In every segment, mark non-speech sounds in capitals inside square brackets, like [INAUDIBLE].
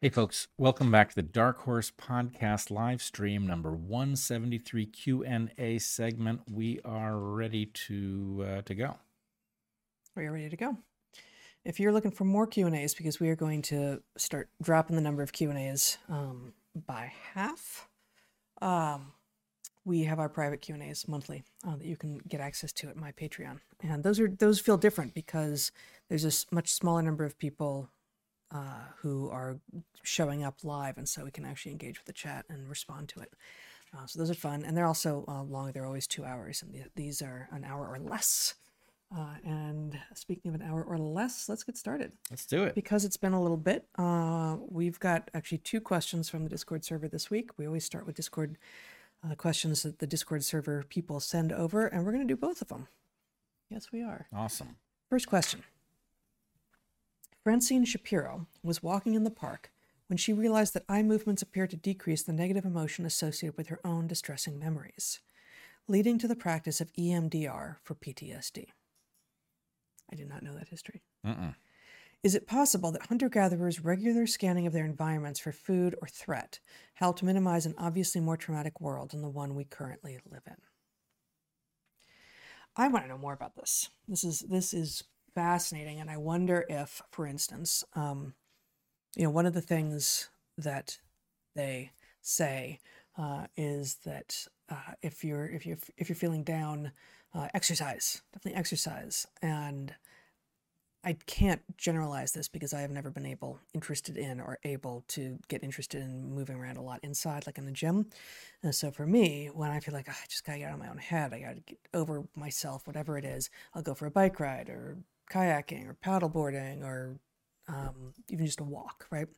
Hey, folks, welcome back to the Dark Horse Podcast live stream number 173 Q&A segment. We are ready to uh, to go. We are ready to go. If you're looking for more Q&As, because we are going to start dropping the number of Q&As um, by half, um, we have our private Q&As monthly uh, that you can get access to at my Patreon. And those are those feel different because there's a much smaller number of people uh, who are showing up live, and so we can actually engage with the chat and respond to it. Uh, so those are fun, and they're also uh, long. They're always two hours, and the, these are an hour or less. Uh, and speaking of an hour or less, let's get started. Let's do it. Because it's been a little bit, uh, we've got actually two questions from the Discord server this week. We always start with Discord uh, questions that the Discord server people send over, and we're going to do both of them. Yes, we are. Awesome. First question. Francine Shapiro was walking in the park when she realized that eye movements appeared to decrease the negative emotion associated with her own distressing memories, leading to the practice of EMDR for PTSD. I did not know that history. Mm-mm. Is it possible that hunter gatherers' regular scanning of their environments for food or threat helped minimize an obviously more traumatic world than the one we currently live in? I want to know more about this. This is this is fascinating, and I wonder if, for instance, um, you know, one of the things that they say uh, is that uh, if you're if you're if you're feeling down, uh, exercise, definitely exercise, and I can't generalize this because I have never been able interested in or able to get interested in moving around a lot inside, like in the gym. And so for me, when I feel like "Ah, I just gotta get out of my own head, I gotta get over myself, whatever it is, I'll go for a bike ride or kayaking or paddleboarding or um, even just a walk, right?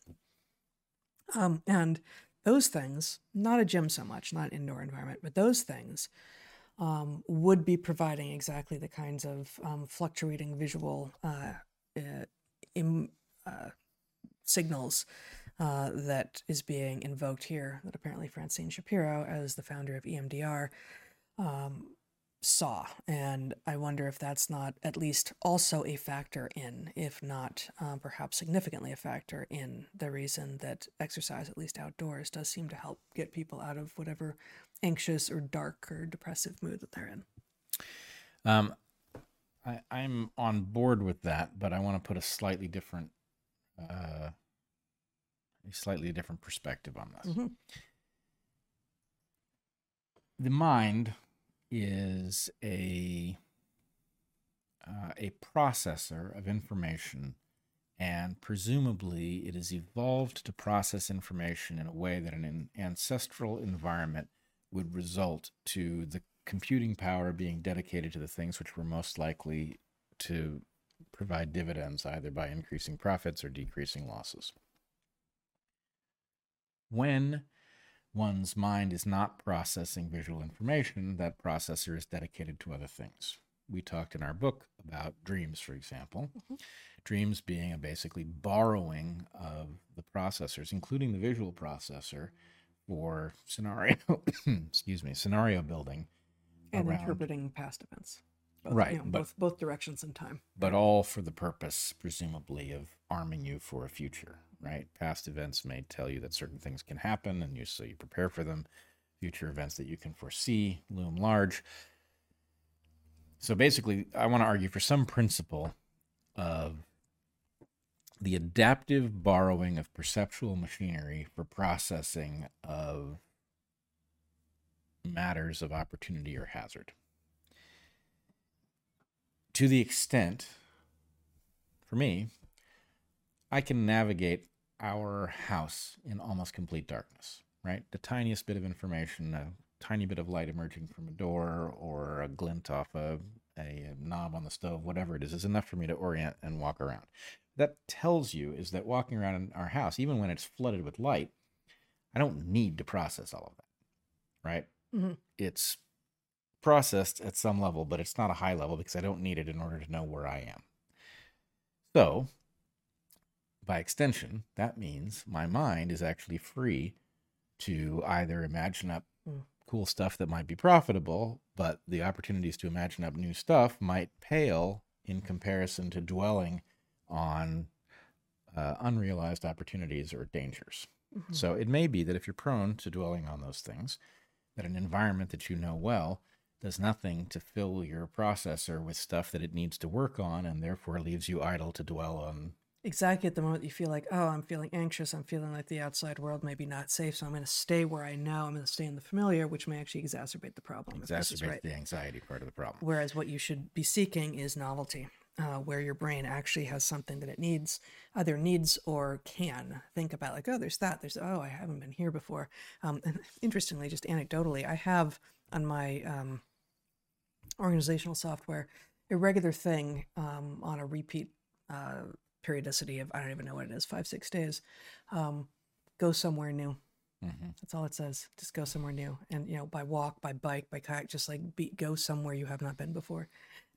Um, and those things, not a gym so much, not indoor environment, but those things um, would be providing exactly the kinds of um, fluctuating visual uh, uh, im, uh, signals uh, that is being invoked here. That apparently Francine Shapiro, as the founder of EMDR, um, saw. And I wonder if that's not at least also a factor in, if not um, perhaps significantly a factor in the reason that exercise, at least outdoors, does seem to help get people out of whatever anxious or dark or depressive mood that they're in. Um, I, I'm on board with that, but I want to put a slightly different, uh, a slightly different perspective on this. Mhm. The mind is a uh, a processor of information, and presumably it has evolved to process information in a way that an ancestral environment would result to the computing power being dedicated to the things which were most likely to provide dividends either by increasing profits or decreasing losses. When one's mind is not processing visual information, that processor is dedicated to other things. We talked in our book about dreams, for example. Mm-hmm. Dreams being a basically borrowing of the processors, including the visual processor, for scenario, [COUGHS] excuse me, scenario building, And around- interpreting past events. Both, Right, you know, but- both, both directions in time. but all for the purpose, presumably, of arming you for a future. Right? Past events may tell you that certain things can happen, and you so you prepare for them. Future events that you can foresee loom large. So basically, I want to argue for some principle of the adaptive borrowing of perceptual machinery for processing of matters of opportunity or hazard. To the extent, for me, I can navigate our house in almost complete darkness, right? The tiniest bit of information, a tiny bit of light emerging from a door or a glint off a, a knob on the stove, whatever it is, is enough for me to orient and walk around. That tells you is that walking around in our house, even when it's flooded with light, I don't need to process all of that, right? Mhm. It's processed at some level, but it's not a high level because I don't need it in order to know where I am. So, by extension, that means my mind is actually free to either imagine up Mm. cool stuff that might be profitable, but the opportunities to imagine up new stuff might pale in comparison to dwelling on uh, unrealized opportunities or dangers. Mhm. So it may be that if you're prone to dwelling on those things, that an environment that you know well does nothing to fill your processor with stuff that it needs to work on and therefore leaves you idle to dwell on. Exactly at the moment you feel like, oh, I'm feeling anxious. I'm feeling like the outside world may be not safe. So I'm going to stay where I know. I'm going to stay in the familiar, which may actually exacerbate the problem. Exacerbate right. the anxiety part of the problem. Whereas what you should be seeking is novelty, uh, where your brain actually has something that it needs, either needs or can think about. Like, oh, there's that. There's oh, I haven't been here before. Um, and interestingly, just anecdotally, I have on my um, organizational software a regular thing um, on a repeat uh, periodicity of I don't even know what it is, five six days. Um, go somewhere new. hmm That's all it says. Just go somewhere new, and you know, by walk, by bike, by kayak, just like be, go somewhere you have not been before.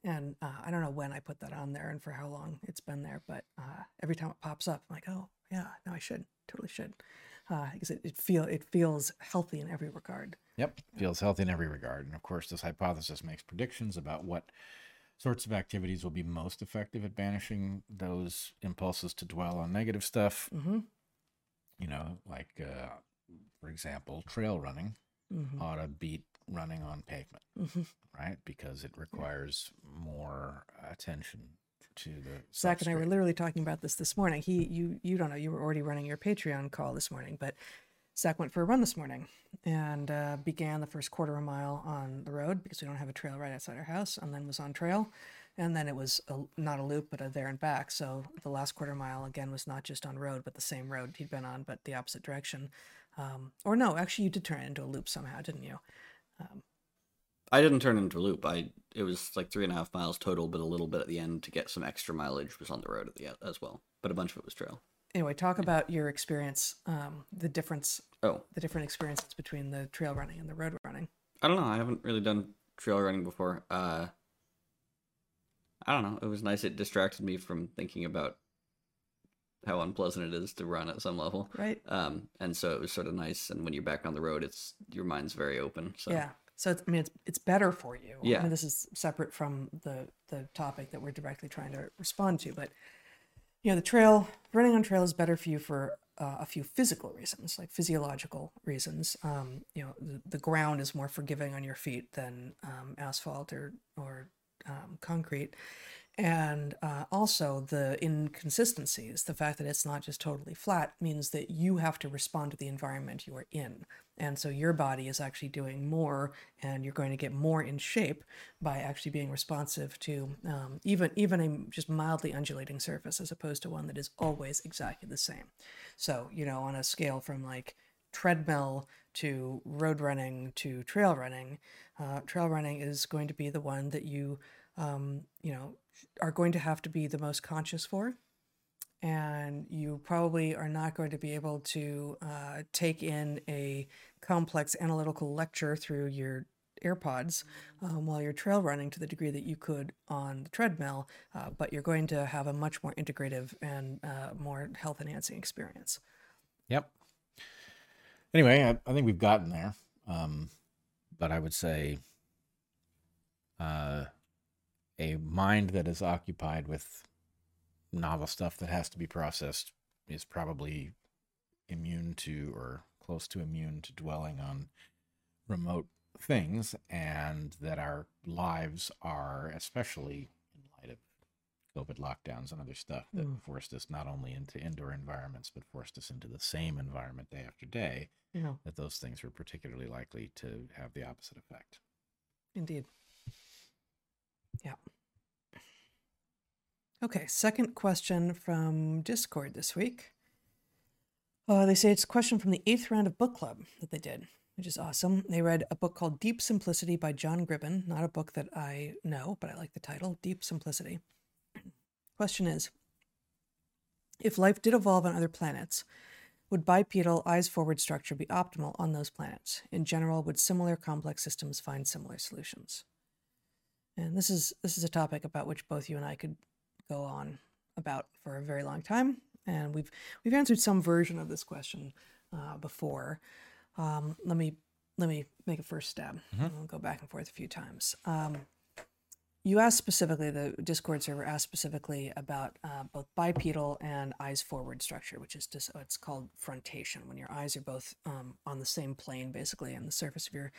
And uh, I don't know when I put that on there and for how long it's been there, but uh, every time it pops up, I'm like, oh yeah, no, I should, totally should, uh, because it, it feel it feels healthy in every regard. Yep, feels healthy in every regard. And of course, this hypothesis makes predictions about what sorts of activities will be most effective at banishing those impulses to dwell on negative stuff. Mm-hmm. You know, like, uh, for example, trail running Mm-hmm. ought to beat running on pavement, hmm right? Because it requires more attention to the. Zach and I were literally talking about this this morning. He, you, you don't know, you were already running your Patreon call this morning, but Zach went for a run this morning and uh, began the first quarter of a mile on the road because we don't have a trail right outside our house, and then was on trail, and then it was a, not a loop but a there and back. So the last quarter mile again was not just on road, but the same road he'd been on, but the opposite direction. Um, or no, actually, you did turn it into a loop somehow, didn't you? I didn't turn into a loop. I it was like three and a half miles total, but a little bit at the end to get some extra mileage was on the road at the as well. But a bunch of it was trail. Anyway, talk about your experience, um, the difference, Oh, the different experiences between the trail running and the road running. I don't know. I haven't really done trail running before. Uh, I don't know. It was nice. It distracted me from thinking about how unpleasant it is to run at some level. Right. Um, and so it was sort of nice. And when you're back on the road, it's your mind's very open. So Yeah. So it's, I mean, it's it's better for you. I Yeah. mean, this is separate from the the topic that we're directly trying to respond to, but you know, the trail running on trail is better for you for uh, a few physical reasons, like physiological reasons. Um, you know, the, the ground is more forgiving on your feet than um, asphalt or or um, concrete, and uh, also the inconsistencies. The fact that it's not just totally flat means that you have to respond to the environment you are in. And so your body is actually doing more, and you're going to get more in shape by actually being responsive to um, even even a just mildly undulating surface, as opposed to one that is always exactly the same. So you know, on a scale from like treadmill to road running to trail running, uh, trail running is going to be the one that you um, you know are going to have to be the most conscious for and you probably are not going to be able to uh, take in a complex analytical lecture through your AirPods um, while you're trail running to the degree that you could on the treadmill, uh, but you're going to have a much more integrative and uh, more health enhancing experience. Yep. Anyway, I, I think we've gotten there. Um, but I would say uh, a mind that is occupied with novel stuff that has to be processed is probably immune to or close to immune to dwelling on remote things, and that our lives are, especially in light of COVID lockdowns and other stuff, that Mm. forced us not only into indoor environments, but forced us into the same environment day after day, Yeah, that those things were particularly likely to have the opposite effect. indeed. Yeah. Okay, second question from Discord this week. Uh, they say it's a question from the eighth round of book club that they did, which is awesome. They read a book called Deep Simplicity by John Gribbin, not a book that I know, but I like the title Deep Simplicity. [CLEARS THROAT] Question is If life did evolve on other planets, would bipedal eyes forward structure be optimal on those planets? In general, would similar complex systems find similar solutions? And this is this is a topic about which both you and I could go on about for a very long time, and we've we've answered some version of this question uh, before. Um, let me let me make a first stab. Mhm. and We'll go back and forth a few times. Um, you asked specifically, the Discord server asked specifically about uh, both bipedal and eyes forward structure, which is just it's called frontation, when your eyes are both um, on the same plane, basically, on the surface of your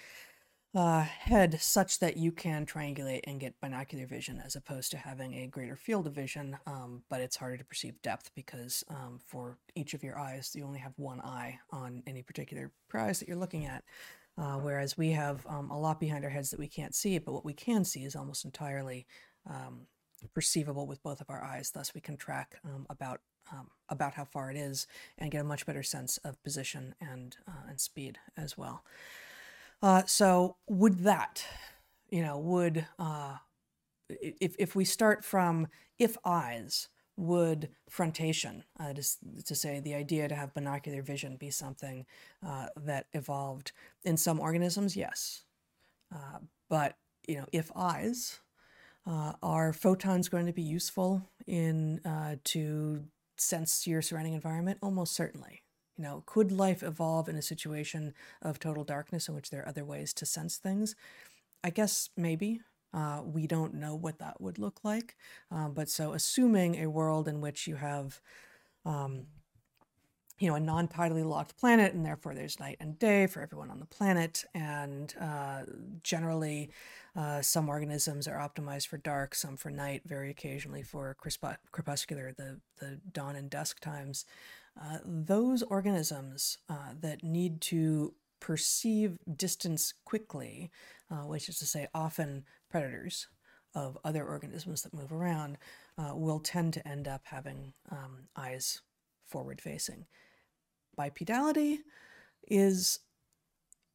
uh, head, such that you can triangulate and get binocular vision, as opposed to having a greater field of vision. Um, but it's harder to perceive depth because um, for each of your eyes, you only have one eye on any particular prize that you're looking at. Uh, whereas we have um, a lot behind our heads that we can't see, but what we can see is almost entirely um, perceivable with both of our eyes. Thus, we can track um, about um, about how far it is and get a much better sense of position and uh, and speed as well. Uh, so, would that, you know, would uh, if if we start from if eyes would frontation, uh, to, to say the idea to have binocular vision be something uh, that evolved in some organisms? Yes. Uh, but, you know, if eyes, uh, are photons going to be useful in to sense your surrounding environment? Almost certainly. You know, could life evolve in a situation of total darkness in which there are other ways to sense things? I guess maybe. Uh, we don't know what that would look like. Um, but so, assuming a world in which you have, um, you know, a non tidally locked planet, and therefore there's night and day for everyone on the planet, and uh, generally uh, some organisms are optimized for dark, some for night, very occasionally for crepuscular, the, the dawn and dusk times. Uh, those organisms uh, that need to perceive distance quickly, uh, which is to say, often predators of other organisms that move around, uh, will tend to end up having um, eyes forward facing. Bipedality is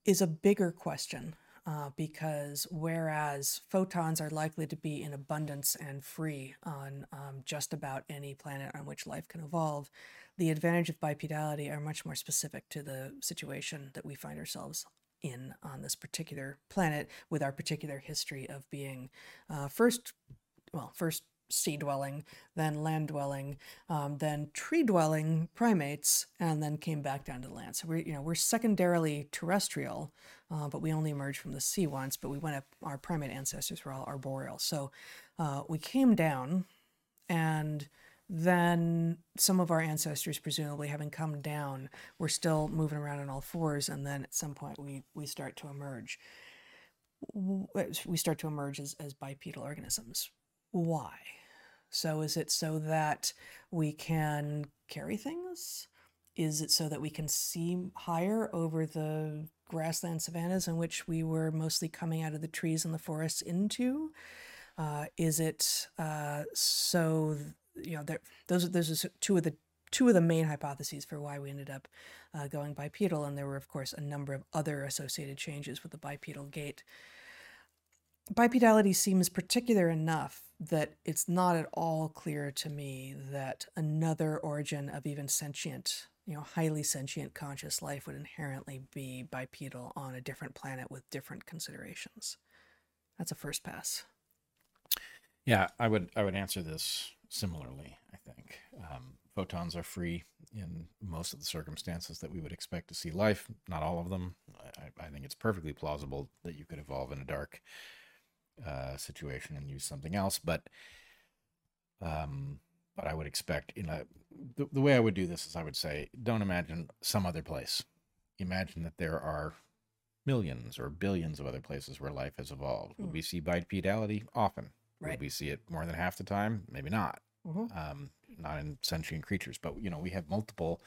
is a bigger question uh, because whereas photons are likely to be in abundance and free on um, just about any planet on which life can evolve, the advantage of bipedality are much more specific to the situation that we find ourselves in on this particular planet with our particular history of being uh, first, well, first sea dwelling, then land dwelling, um, then tree dwelling primates, and then came back down to land. So we're you know we're secondarily terrestrial, uh, but we only emerged from the sea once. But we went up. Our primate ancestors were all arboreal. So uh, we came down, and then some of our ancestors, presumably having come down, were still moving around on all fours, and then at some point we we start to emerge. We start to emerge as, as bipedal organisms. Why? So is it so that we can carry things? Is it so that we can see higher over the grassland savannas in which we were mostly coming out of the trees and the forests into? Uh, is it uh, so you know, there, those those are two of the two of the main hypotheses for why we ended up uh, going bipedal, and there were of course a number of other associated changes with the bipedal gait. Bipedality seems particular enough that it's not at all clear to me that another origin of even sentient, you know, highly sentient conscious life would inherently be bipedal on a different planet with different considerations. That's a first pass. Yeah, I would I would answer this similarly, I think. Um, photons are free in most of the circumstances that we would expect to see life, not all of them. I, I think it's perfectly plausible that you could evolve in a dark uh, situation and use something else, but um, but I would expect, you know, the, the way I would do this is I would say, don't imagine some other place. Imagine that there are millions or billions of other places where life has evolved. Would we see bipedality often? Right. Would we see it more than half the time? Maybe not. Mm-hmm. Um, not in sentient creatures, but you know, we have multiple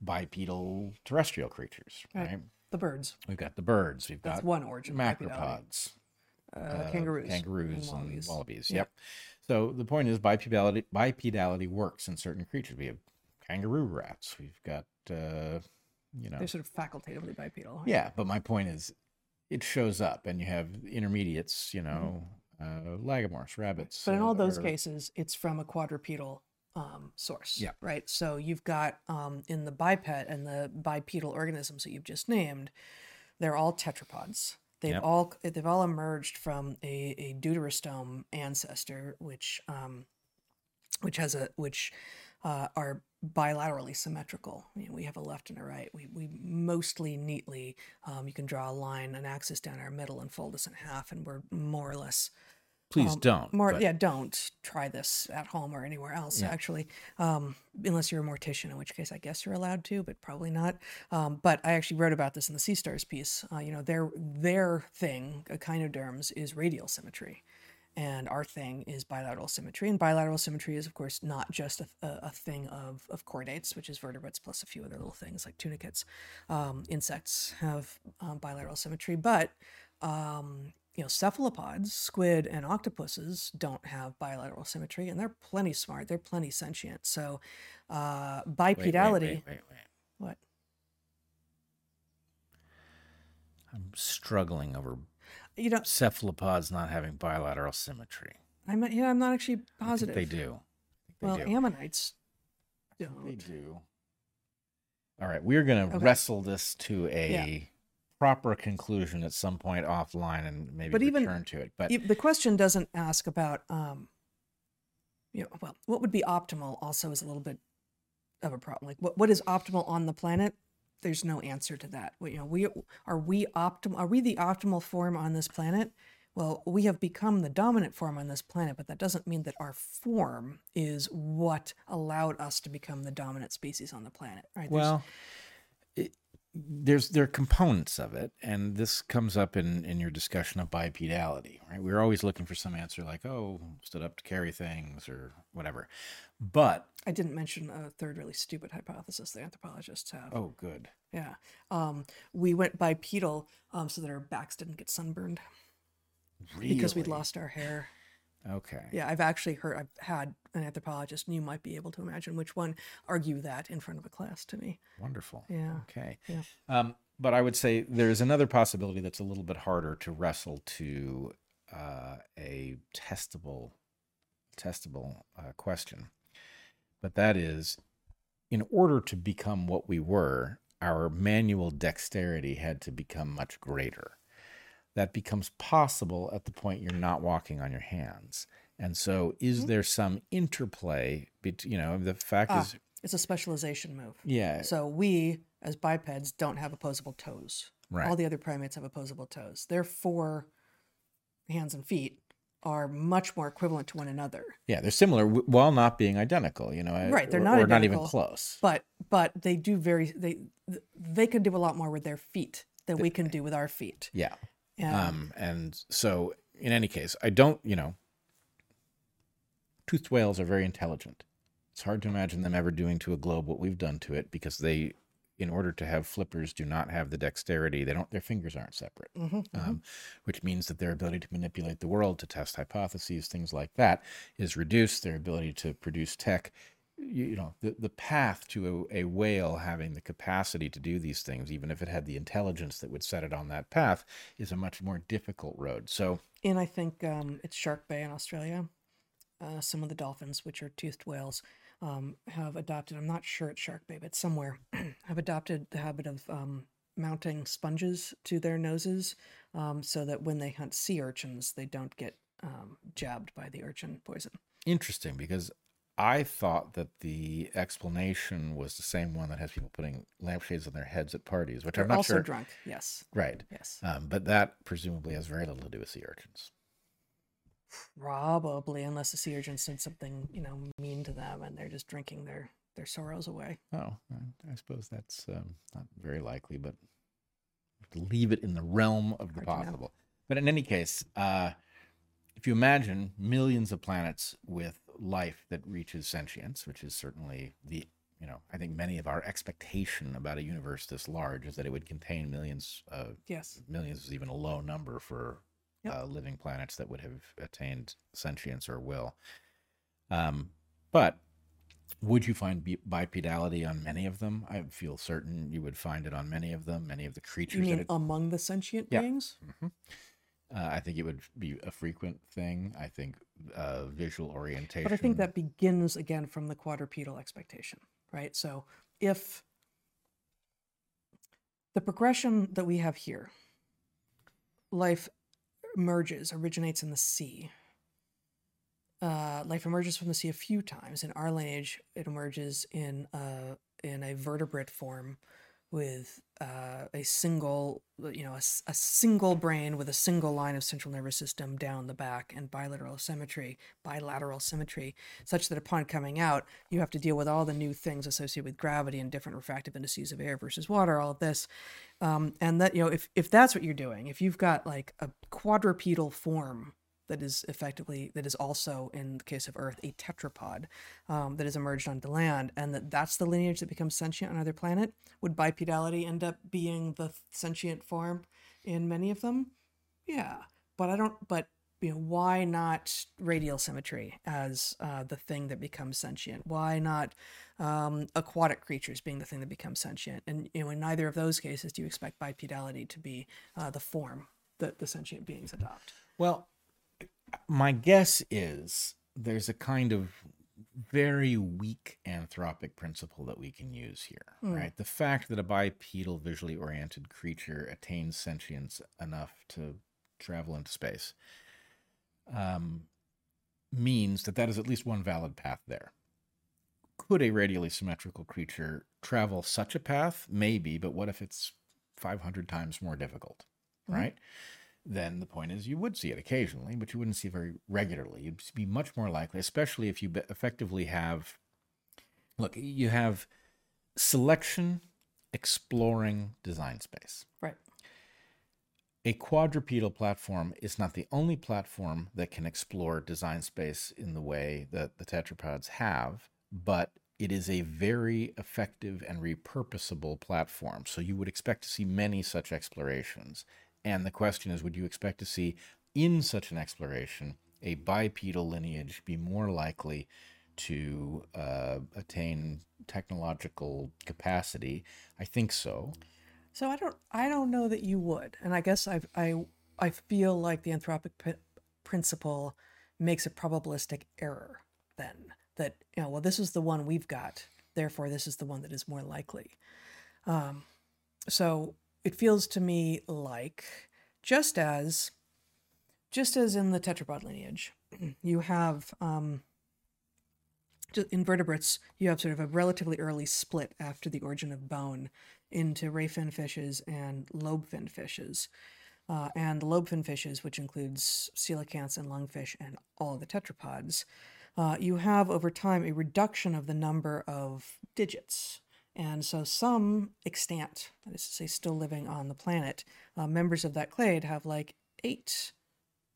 bipedal terrestrial creatures, right? right? The birds. We've got the birds. We've That's got one origin. Macropods. Uh, uh, kangaroos. Kangaroos and wallabies. And wallabies. Yep. So the point is bipedality bipedality works in certain creatures. We have kangaroo rats. We've got uh, you know they're sort of facultatively bipedal. Yeah, but my point is it shows up and you have intermediates, you know, mm-hmm uh, lagomorphs, rabbits. But in all those cases, it's from a quadrupedal um, source. Yeah. Right. So you've got um, in the biped and the bipedal organisms that you've just named, they're all tetrapods. They've yep. all they've all emerged from a, a deuterostome ancestor, which um, which has a which uh, are bilaterally symmetrical. You know, we have a left and a right. We, we mostly neatly, um, you can draw a line, an axis down our middle and fold us in half, and we're more or less Please Um, don't. More, but- yeah, don't try this at home or anywhere else. Yeah. Actually, um, unless you're a mortician, in which case I guess you're allowed to, but probably not. Um, but I actually wrote about this in the Sea Stars piece. Uh, you know, their their thing, echinoderms, is radial symmetry, and our thing is bilateral symmetry. And bilateral symmetry is, of course, not just a, a, a thing of of chordates, which is vertebrates plus a few other little things like tunicates. Um, insects have um, bilateral symmetry, but um, you know, cephalopods, squid, and octopuses don't have bilateral symmetry, and they're plenty smart. They're plenty sentient. So, uh, bipedality. Wait, wait, wait, What? I'm struggling over You know, cephalopods not having bilateral symmetry. I'm not, yeah, I'm not actually positive. they do. I Well, do. ammonites They don't. do. All right, we're going to Okay. wrestle this to a proper conclusion at some point offline and maybe But even- return to it. But The question doesn't ask about, um, you know, well, what would be optimal also is a little bit of a problem. Like, what, what is optimal on the planet? There's no answer to that. We- You know, we are we optimal? Are we the optimal form on this planet? Well, we have become the dominant form on this planet, but that doesn't mean that our form is what allowed us to become the dominant species on the planet, right? There's- well, it, there's there are components of it, and this comes up in in your discussion of bipedality, right? We're always looking for some answer like, oh, stood up to carry things or whatever. But I didn't mention a third really stupid hypothesis the anthropologists have. oh, good. Yeah. Um, we went bipedal um, so that our backs didn't get sunburned Really? because we'd lost our hair. Okay. Yeah, I've actually heard, I've had an anthropologist, and you might be able to imagine which one, argue that in front of a class to me. Wonderful. Yeah. Okay. Yeah. Um, but I would say there's another possibility that's a little bit harder to wrestle to uh, a testable, testable uh, question. But that is, in order to become what we were, our manual dexterity had to become much greater. That becomes possible at the point you're not walking on your hands. And so, is there some interplay? between you know, the fact Ah, is, It's a specialization move. yeah, So we, as bipeds, don't have opposable toes. right. All the other primates have opposable toes. Their four hands and feet are much more equivalent to one another. Yeah, they're similar w- while not being identical. You know, Right, they're or- not or not even close. but but they do very they they can do a lot more with their feet than we can do with our feet. Yeah. And Um, and so, in any case, I don't. You know, toothed whales are very intelligent. It's hard to imagine them ever doing to a globe what we've done to it because they, in order to have flippers, do not have the dexterity. They don't. Their fingers aren't separate. Mhm, mhm. um, which means that their ability to manipulate the world, to test hypotheses, things like that, is reduced. Their ability to produce tech, you, know, the, the path to a, a whale having the capacity to do these things, even if it had the intelligence that would set it on that path, is a much more difficult road. So, and I think um, it's Shark Bay in Australia. Uh, some of the dolphins, which are toothed whales, um, have adopted. I'm not sure it's Shark Bay, but somewhere [CLEARS THROAT] have adopted the habit of um, mounting sponges to their noses, um, so that when they hunt sea urchins, they don't get um, jabbed by the urchin poison. interesting because I thought that the explanation was the same one that has people putting lampshades on their heads at parties, which They're I'm not also sure. drunk. Yes. Right. Yes. Um, but that presumably has very little to do with sea urchins. Probably, unless the sea urchin said something, you know, mean to them, and they're just drinking their their sorrows away. Oh, I- I suppose that's um, not very likely, but leave it in the realm of the Hard possible. But in any case, uh, if you imagine millions of planets with life that reaches sentience, which is certainly the you know I think many of our expectation about a universe this large is that it would contain millions, uh, Yes. millions is even a low number for Yep. uh, living planets that would have attained sentience or will. Um, but would you find bipedality on many of them? I feel certain you would find it on many of them. Many of the creatures You mean it, among the sentient Yeah. beings? Mhm. Uh, I think it would be a frequent thing. I think uh, visual orientation. But I think that begins again from the quadrupedal expectation, right? So if the progression that we have here, life emerges, originates in the sea. Uh, life emerges from the sea a few times. In our lineage, it emerges in a, in a vertebrate form with uh, a single, you know, a single brain with a single line of central nervous system down the back and bilateral symmetry, bilateral symmetry, such that upon coming out, you have to deal with all the new things associated with gravity and different refractive indices of air versus water, all of this. Um, and that, you know, if, if that's what you're doing, if you've got like a quadrupedal form that is effectively that is also in the case of earth a tetrapod um, that has emerged onto land and that that's the lineage that becomes sentient on another planet? Would bipedality end up being the sentient form in many of them? Yeah but i don't but you know why not radial symmetry as uh, the thing that becomes sentient? Why not um, aquatic creatures being the thing that becomes sentient? And you know in neither of those cases do you expect bipedality to be uh, the form that the sentient beings adopt. Well, my guess is there's a kind of very weak anthropic principle that we can use here, Hmm. right? The fact that a bipedal, visually oriented creature attains sentience enough to travel into space um, means that that is at least one valid path there. Could a radially symmetrical creature travel such a path? Maybe, but what if it's 500 times more difficult, Mhm. right? Then the point is you would see it occasionally, but you wouldn't see it very regularly. You'd be much more likely, especially if you effectively have, look, you have selection exploring design space. right A quadrupedal platform is not the only platform that can explore design space in the way that the tetrapods have, but it is a very effective and repurposable platform. So you would expect to see many such explorations. And the question is would you expect to see in such an exploration a bipedal lineage be more likely to uh, attain technological capacity? I think so. So I don't I don't know that you would, and I guess I I I feel like the anthropic p- principle makes a probabilistic error. Then that you know well this is the one we've got, therefore this is the one that is more likely. Um, so it feels to me like just as just as in the tetrapod lineage, you have um, invertebrates, you have sort of a relatively early split after the origin of bone into ray fin fishes and lobe fin fishes. Uh, and the lobe fin fishes, which includes coelacanths and lungfish and all the tetrapods, uh, you have over time a reduction of the number of digits. And so some extant, that is to say, still living on the planet, uh, members of that clade have like eight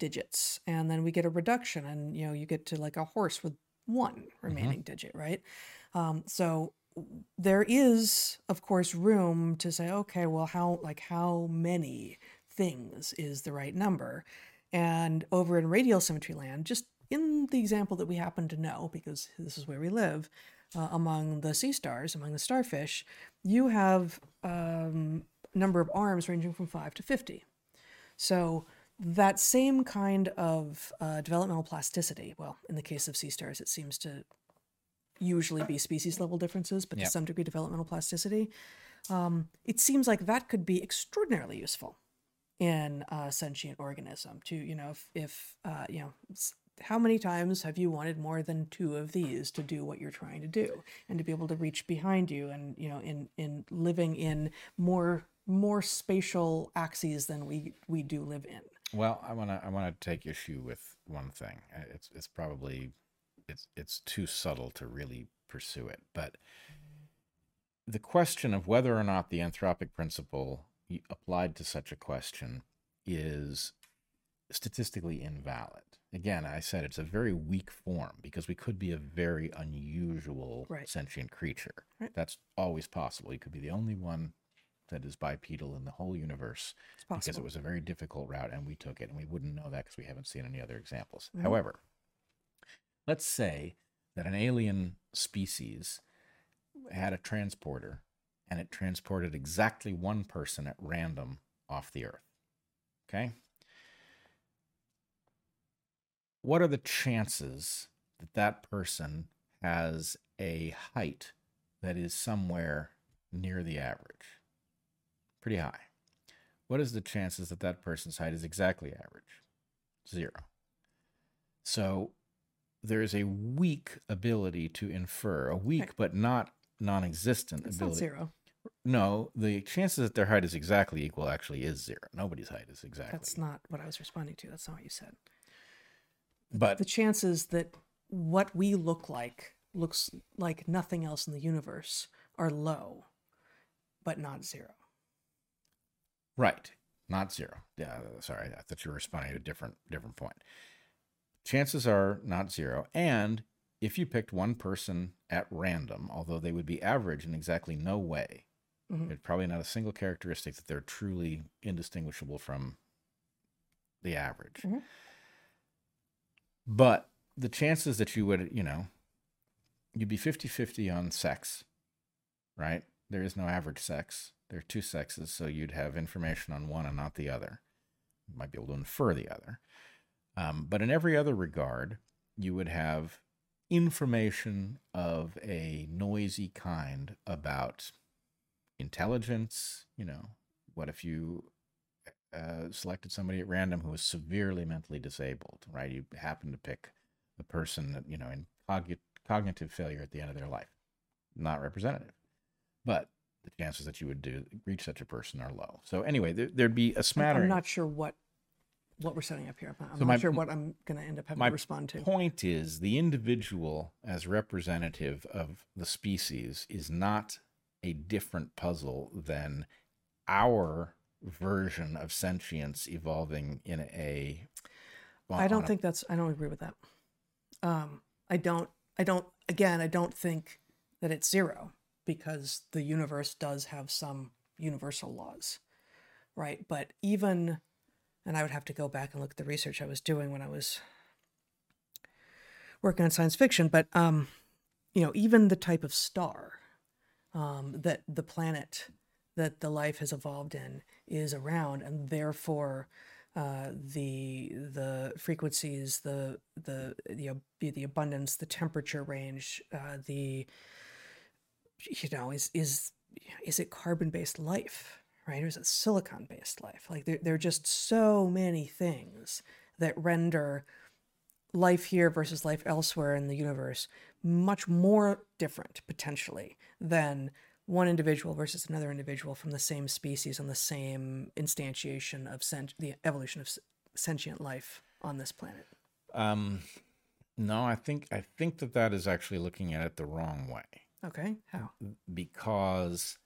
digits. And then we get a reduction, and you know, you get to like a horse with one remaining digit, right? Um, so there is, of course, room to say, okay, well, how like how many things is the right number? And over in radial symmetry land, just in the example that we happen to know, because this is where we live, uh, among the sea stars, among the starfish, you have um, number of arms ranging from five to fifty. So that same kind of uh, developmental plasticity, well, in the case of sea stars, it seems to usually be species level differences, but Yep. to some degree developmental plasticity. Um, it seems like that could be extraordinarily useful in a sentient organism. To you know, if, if uh, you know, how many times have you wanted more than two of these to do what you're trying to do, and to be able to reach behind you, and you know, in in living in more more spatial axes than we we do live in. Well, I want to I want to take issue with one thing. Uh, It's it's probably it's it's too subtle to really pursue it, but the question of whether or not the anthropic principle applied to such a question is statistically invalid. Again, I said it's a very weak form because we could be a very unusual Right. sentient creature. Right. That's always possible. You could be the only one that is bipedal in the whole universe because it was a very difficult route and we took it and we wouldn't know that because we haven't seen any other examples. Mhm. However, let's say that an alien species had a transporter and it transported exactly one person at random off the earth. Okay? What are the chances that that person has a height that is somewhere near the average? Pretty high. What is the chances that that person's height is exactly average? Zero. So there is a weak ability to infer, a weak Right. but not non-existent It's not ability. zero. No, the chances that their height is exactly equal actually is zero. Nobody's height is exactly. That's not what I was responding to. That's not what you said. But The chances that what we look like looks like nothing else in the universe are low, but not zero. Right. Not zero. Yeah, sorry. I thought you were responding to a different different point. Chances are not zero. And if you picked one person at random, although they would be average in exactly no way, Mhm. there's probably not a single characteristic that they're truly indistinguishable from the average. Mhm. But the chances that you would, you know, you'd be 50 50 on sex, right? There is no average sex. There are two sexes, so you'd have information on one and not the other. You might be able to infer the other. Um, but in every other regard, you would have information of a noisy kind about intelligence. You know, what if you uh, selected somebody at random who was severely mentally disabled, right? You happen to pick a person that, you know, in cogn- cognitive failure at the end of their life. Not representative. But the chances that you would do reach such a person are low. So anyway, there, there'd be a smattering. I'm not sure what what we're setting up here. I'm not, So not my- sure what I'm going to end up having my to respond to. The point is the individual as representative of the species is not a different puzzle than our version of sentience evolving in a I on don't a- think that's. I don't agree with that. Um, I don't. I don't. Again, I don't think that it's zero because the universe does have some universal laws, right? But even, and I would have to go back and look at the research I was doing when I was working on science fiction. But um, you know, even the type of star um, that the planet that the life has evolved in is around, and therefore uh, the the frequencies, the the the the abundance, the temperature range, uh, the you know is is is it carbon based life, right, or is it silicon based life? Like there there are just so many things that render life here versus life elsewhere in the universe much more different potentially than one individual versus another individual from the same species on the same instantiation of sent- the evolution of s- sentient life on this planet. Um, no, I think I think that that is actually looking at it the wrong way Okay, how? because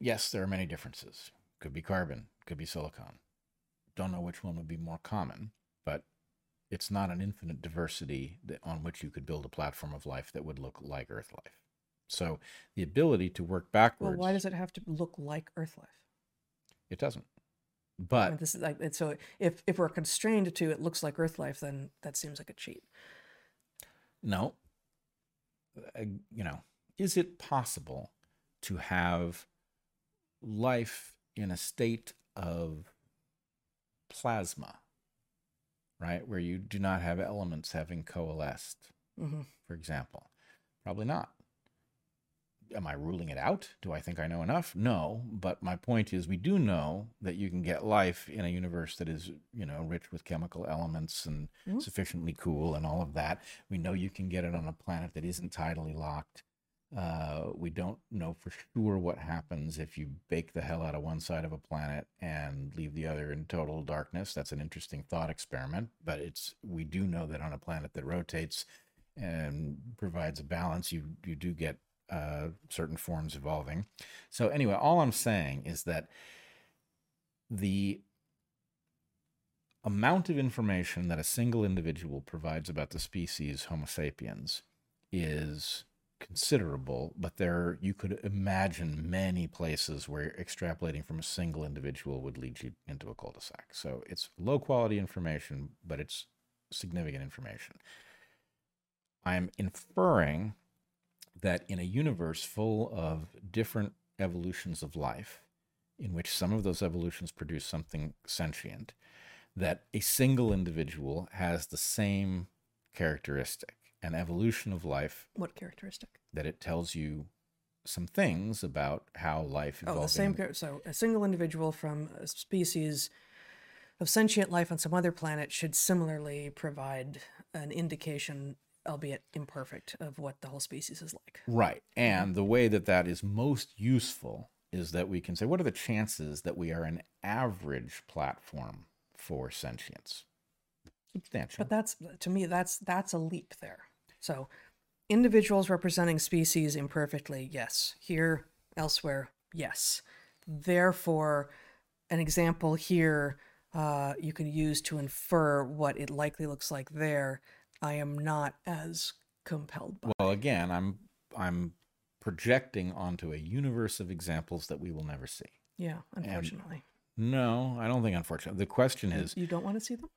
yes, there are many differences. Could be carbon, could be silicon. Don't know which one would be more common, but it's not an infinite diversity that, on which you could build a platform of life that would look like Earth life. So the ability to work backwards. Well, why does it have to look like Earth life? it doesn't. I But mean, this is like and so if if we're constrained to it looks like Earth life, then that seems like a cheat. No. Uh, you know, is it possible to have life in a state of plasma, right? Where you do not have elements having coalesced, hmm for example? Probably not. Am I ruling it out? Do I think I know enough? No, but my point is we do know that you can get life in a universe that is, you know, rich with chemical elements and Mhm. sufficiently cool and all of that. We know you can get it on a planet that isn't tidally locked. Uh, we don't know for sure what happens if you bake the hell out of one side of a planet and leave the other in total darkness. That's an interesting thought experiment, but it's we do know that on a planet that rotates and provides a balance, you you do get uh, certain forms evolving. So anyway, all I'm saying is that the amount of information that a single individual provides about the species Homo sapiens is considerable, but there you could imagine many places where extrapolating from a single individual would lead you into a cul-de-sac. So it's low quality information, but it's significant information. I'm inferring that in a universe full of different evolutions of life, in which some of those evolutions produce something sentient, that a single individual has the same characteristic, an evolution of life What characteristic? that it tells you some things about how life evolved. Oh, the same. char- So a single individual from a species of sentient life on some other planet should similarly provide an indication albeit imperfect, of what the whole species is like. Right. And the way that that is most useful is that we can say, what are the chances that we are an average platform for sentience? Substantial. But that's to me that's that's a leap there. So individuals representing species imperfectly, yes. Here, elsewhere, yes. Therefore, an example here uh, you can use to infer what it likely looks like there. I am not as compelled by. Well, again, I'm I'm projecting onto a universe of examples that we will never see. Yeah, unfortunately. No, I don't think unfortunately. The question is you don't want to see them?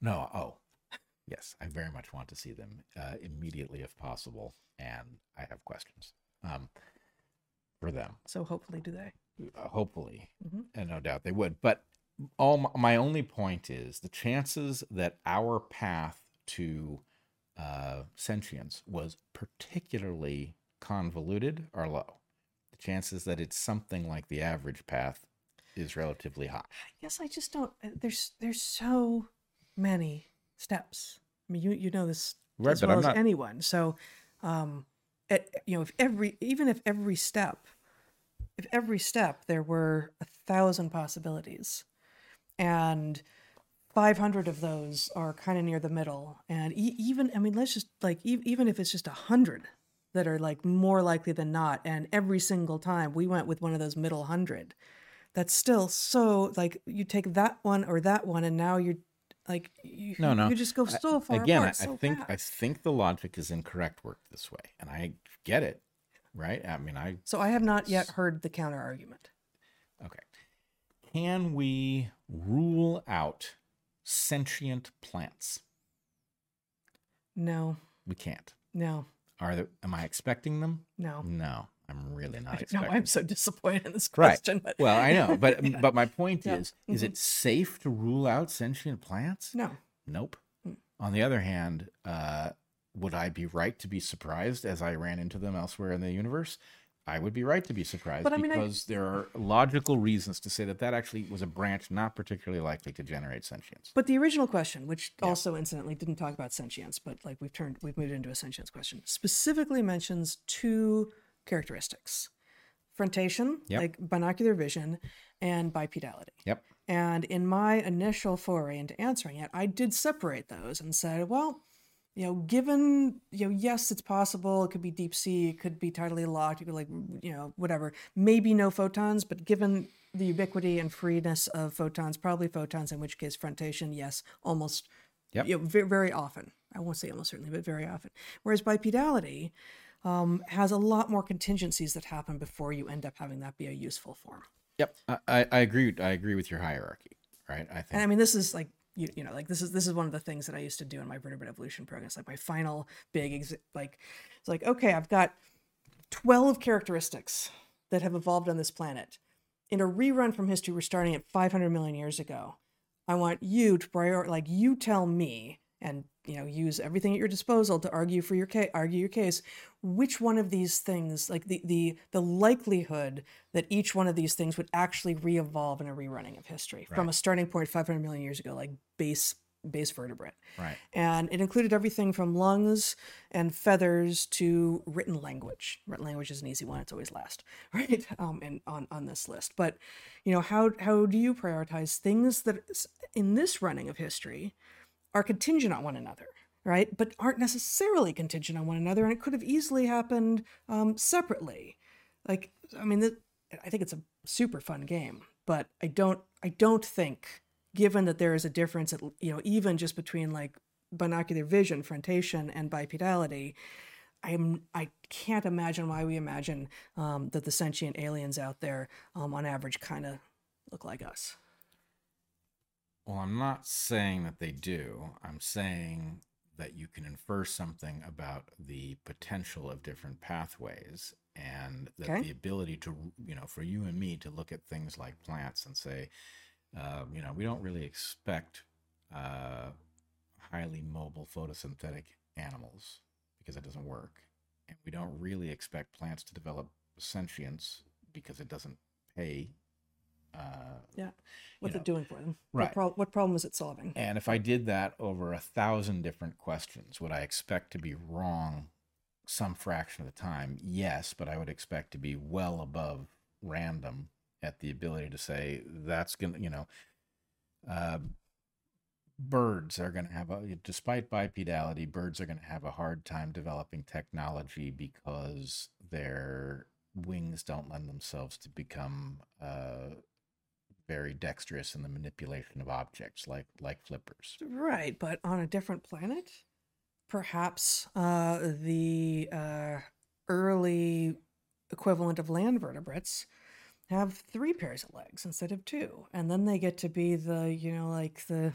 no. Oh, [LAUGHS] yes, I very much want to see them uh, immediately if possible, and I have questions um, for them. So hopefully do they. Uh, hopefully, Mhm. and no doubt they would. But all my, my only point is the chances that our path to uh, sentience was particularly convoluted are low. The chances that it's something like the average path is relatively high. I guess I just don't. uh, There's there's so many steps. I mean, you you know this Right, as well as anyone. So, um, at, you know, if every even if every step, if every step there were a thousand possibilities, and 500 of those are kind of near the middle and e- even i mean let's just like e- even if it's just 100 that are like more likely than not and every single time we went with one of those middle 100 that's still so like you take that one or that one and now you're like you, No, no. you just go so far Again, I, apart, I so think I think the logic is incorrect worked this way, and I get it. Right? I mean, I so i have not yet heard the counter argument Okay. Can we rule out sentient plants? no We can't. no Are there, am I expecting them? no No, I'm really not expecting. No, I'm so disappointed in this Right. question but Well, I know, but [LAUGHS] Yeah. but my point Yeah. is, is Mhm. it safe to rule out sentient plants? no Nope. Mm. On the other hand, uh, would I be right to be surprised as I ran into them elsewhere in the universe? I would be right to be surprised But I mean, I- because there are logical reasons to say that that actually was a branch not particularly likely to generate sentience. But the original question, which Yeah. also incidentally didn't talk about sentience, but like we've turned, we've moved into a sentience question, specifically mentions two characteristics frontation, Yep. like binocular vision, and bipedality. Yep. And in my initial foray into answering it, I did separate those and said, well, you know, given, you know, yes, it's possible. It could be deep sea. It could be tidally locked. It could like, you know, whatever. Maybe no photons, but given the ubiquity and freeness of photons, probably photons, in which case frontation, yes, almost, Yep. you know, very, very often. I won't say almost certainly, but very often. Whereas bipedality um, has a lot more contingencies that happen before you end up having that be a useful form. Yep, I, I I agree. I agree with your hierarchy, right? I think. And I mean, this is like you, you know, like this is this is one of the things that I used to do in my vertebrate evolution program. It's like my final big ex- like it's like okay, I've got twelve characteristics that have evolved on this planet. In a rerun from history, we're starting at 500 million years ago. I want you to prior like you tell me and you know use everything at your disposal to argue for your case argue your case which one of these things like the the the likelihood that each one of these things would actually re-evolve in a rerunning of history from a starting point 500 million years ago like base base vertebrate right. and it included everything from lungs and feathers to written language. Written language is an easy one; it's always last, [LAUGHS] right? Um, and on on this list, but you know how how do you prioritize things that in this running of history are contingent on one another, right? But aren't necessarily contingent on one another, and it could have easily happened um, separately. Like, I mean, I think it's a super fun game, but I don't I don't think given that there is a difference at, you know even just between like binocular vision frontation and bipedality i'm i can't imagine why we imagine um, that the sentient aliens out there um, on average kind of look like us Well, I'm not saying that they do. I'm saying that you can infer something about the potential of different pathways and that Okay. the ability to, you know, for you and me to look at things like plants and say, um, you know, we don't really expect uh, highly mobile photosynthetic animals because it doesn't work. And we don't really expect plants to develop sentience because it doesn't pay Uh, Yeah. What's know, it doing for them? right. What, pro- what problem is it solving? and if I did that over a thousand different questions, would I expect to be wrong some fraction of the time? Yes, but I would expect to be well above random at the ability to say that's gonna, you know, uh, birds are going to have a despite bipedality birds are going to have a hard time developing technology because their wings don't lend themselves to become uh, very dexterous in the manipulation of objects like like flippers Right, but on a different planet, perhaps uh, the uh, early equivalent of land vertebrates have three pairs of legs instead of two, and then they get to be the you know like the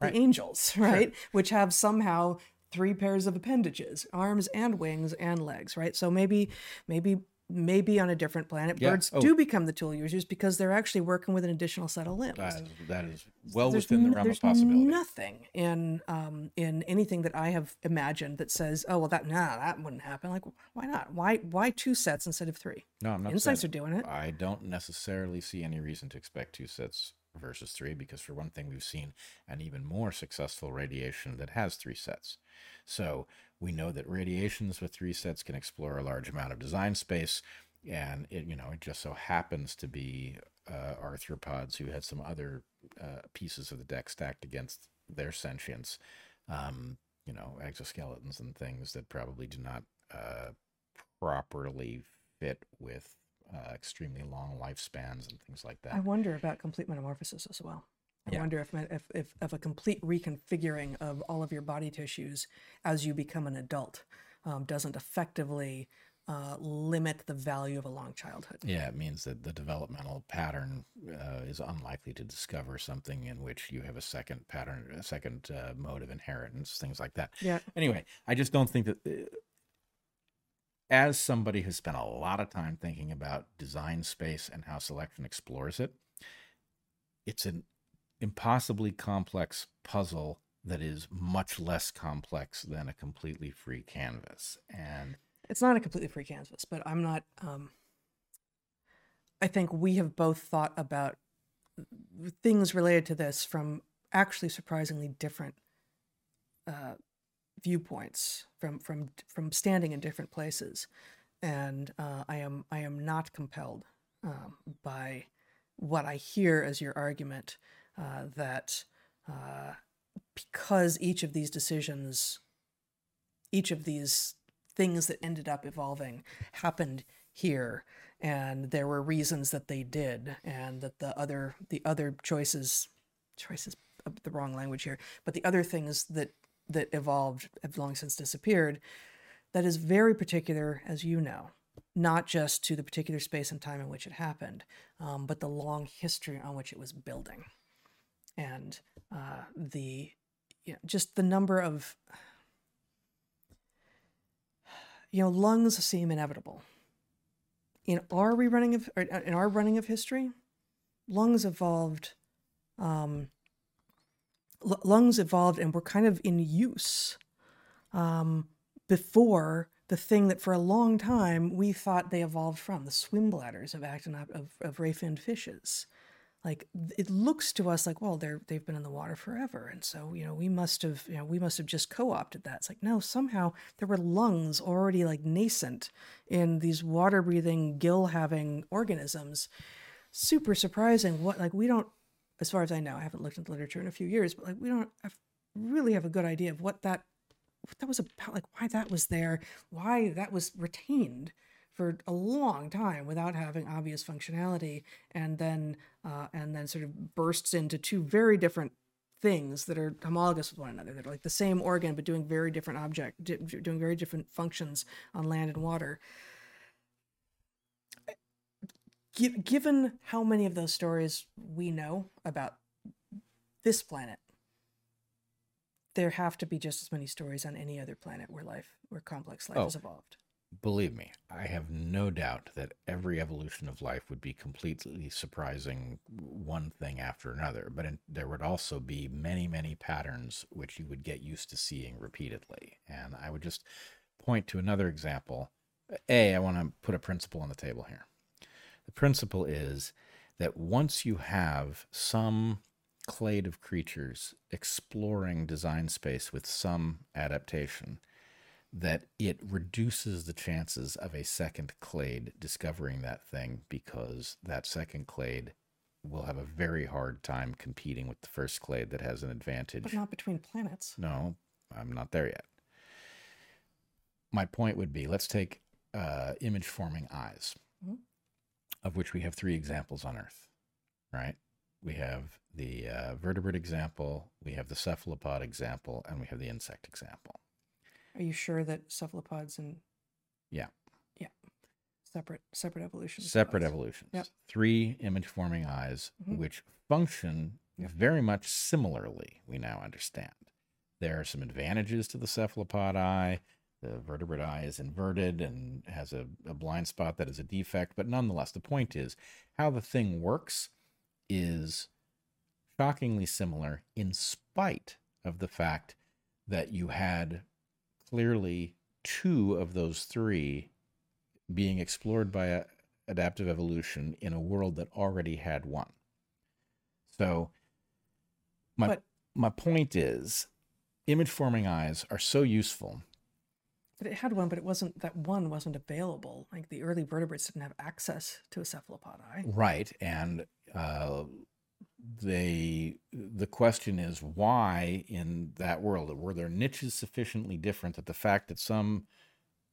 the Right. angels, [LAUGHS] right, which have somehow three pairs of appendages, arms and wings and legs, right? So maybe maybe maybe on a different planet, Yeah. birds Oh. do become the tool users because they're actually working with an additional set of limbs that is, that is well there's within the realm of possibility nothing in um in anything that I have imagined that says, oh well, that nah, that wouldn't happen. Like, why not? Why why two sets instead of three? no i'm not Insights saying- are doing it. I don't necessarily see any reason to expect two sets versus three because, for one thing, we've seen an even more successful radiation that has three sets. So we know that radiations with three sets can explore a large amount of design space. And it, you know, it just so happens to be uh, arthropods who had some other uh, pieces of the deck stacked against their sentience. Um, you know, exoskeletons and things that probably do not uh, properly fit with uh, extremely long lifespans and things like that. I wonder about complete metamorphosis as well. I Yeah. wonder if, if if if a complete reconfiguring of all of your body tissues as you become an adult um, doesn't effectively uh, limit the value of a long childhood. yeah, it means that the developmental pattern uh, is unlikely to discover something in which you have a second pattern, a second uh, mode of inheritance, things like that. Yeah. Anyway, I just don't think that. Uh, as somebody who's spent a lot of time thinking about design space and how selection explores it, it's an impossibly complex puzzle that is much less complex than a completely free canvas. And it's not a completely free canvas, but I'm not. Um, I think we have both thought about things related to this from actually surprisingly different uh, viewpoints, from from from standing in different places, and uh, I am I am not compelled um, by what I hear as your argument uh, that uh, because each of these decisions, each of these things that ended up evolving happened here and there were reasons that they did and that the other the other choices choices the wrong language here but the other things that that evolved have long since disappeared that is very particular as you know not just to the particular space and time in which it happened um, but the long history on which it was building and uh, the you know, just the number of you know lungs seem inevitable. In our rerunning of or in our running of history lungs evolved um, l- lungs evolved and were kind of in use um, before the thing that for a long time we thought they evolved from the swim bladders of actinop of, of ray-finned fishes like it looks to us like well they're they've been in the water forever. And so you know we must have you know we must have just co-opted that. It's like no somehow there were lungs already like nascent in these water breathing gill having organisms. Super surprising. What like we don't as far as i know i haven't looked at the literature in a few years but like we don't have, really have a good idea of what that what that was about like why that was there why that was retained for a long time without having obvious functionality and then uh, and then sort of bursts into two very different things that are homologous with one another. That are like the same organ but doing very different object di- doing very different functions on land and water. Gi- given how many of those stories we know about this planet there have to be just as many stories on any other planet where life where complex life Oh. has evolved believe me, I have no doubt that every evolution of life would be completely surprising, one thing after another. But in, there would also be many, many patterns which you would get used to seeing repeatedly. And I would just point to another example. A, I want to put a principle on the table here. The principle is that once you have some clade of creatures exploring design space with some adaptation, that it reduces the chances of a second clade discovering that thing because that second clade will have a very hard time competing with the first clade that has an advantage. But not between planets. No, I'm not there yet. My point would be let's take uh, image forming eyes, Mhm. of which we have three examples on Earth, right? We have the uh, vertebrate example, we have the cephalopod example, and we have the insect example. Are you sure that cephalopods and Yeah. yeah, separate separate evolutions? Separate pods? evolutions. Yep. Three image forming eyes, Mhm. which function Yep. very much similarly, we now understand. There are some advantages to the cephalopod eye. The vertebrate eye is inverted and has a, a blind spot that is a defect, but nonetheless, the point is how the thing works is shockingly similar in spite of the fact that you had clearly two of those three being explored by a, adaptive evolution in a world that already had one. So my But- my point is image forming eyes are so useful. But it had one, but it wasn't that one wasn't available. Like the early vertebrates didn't have access to a cephalopod eye. Right. And uh, they the question is why in that world were there niches sufficiently different that the fact that some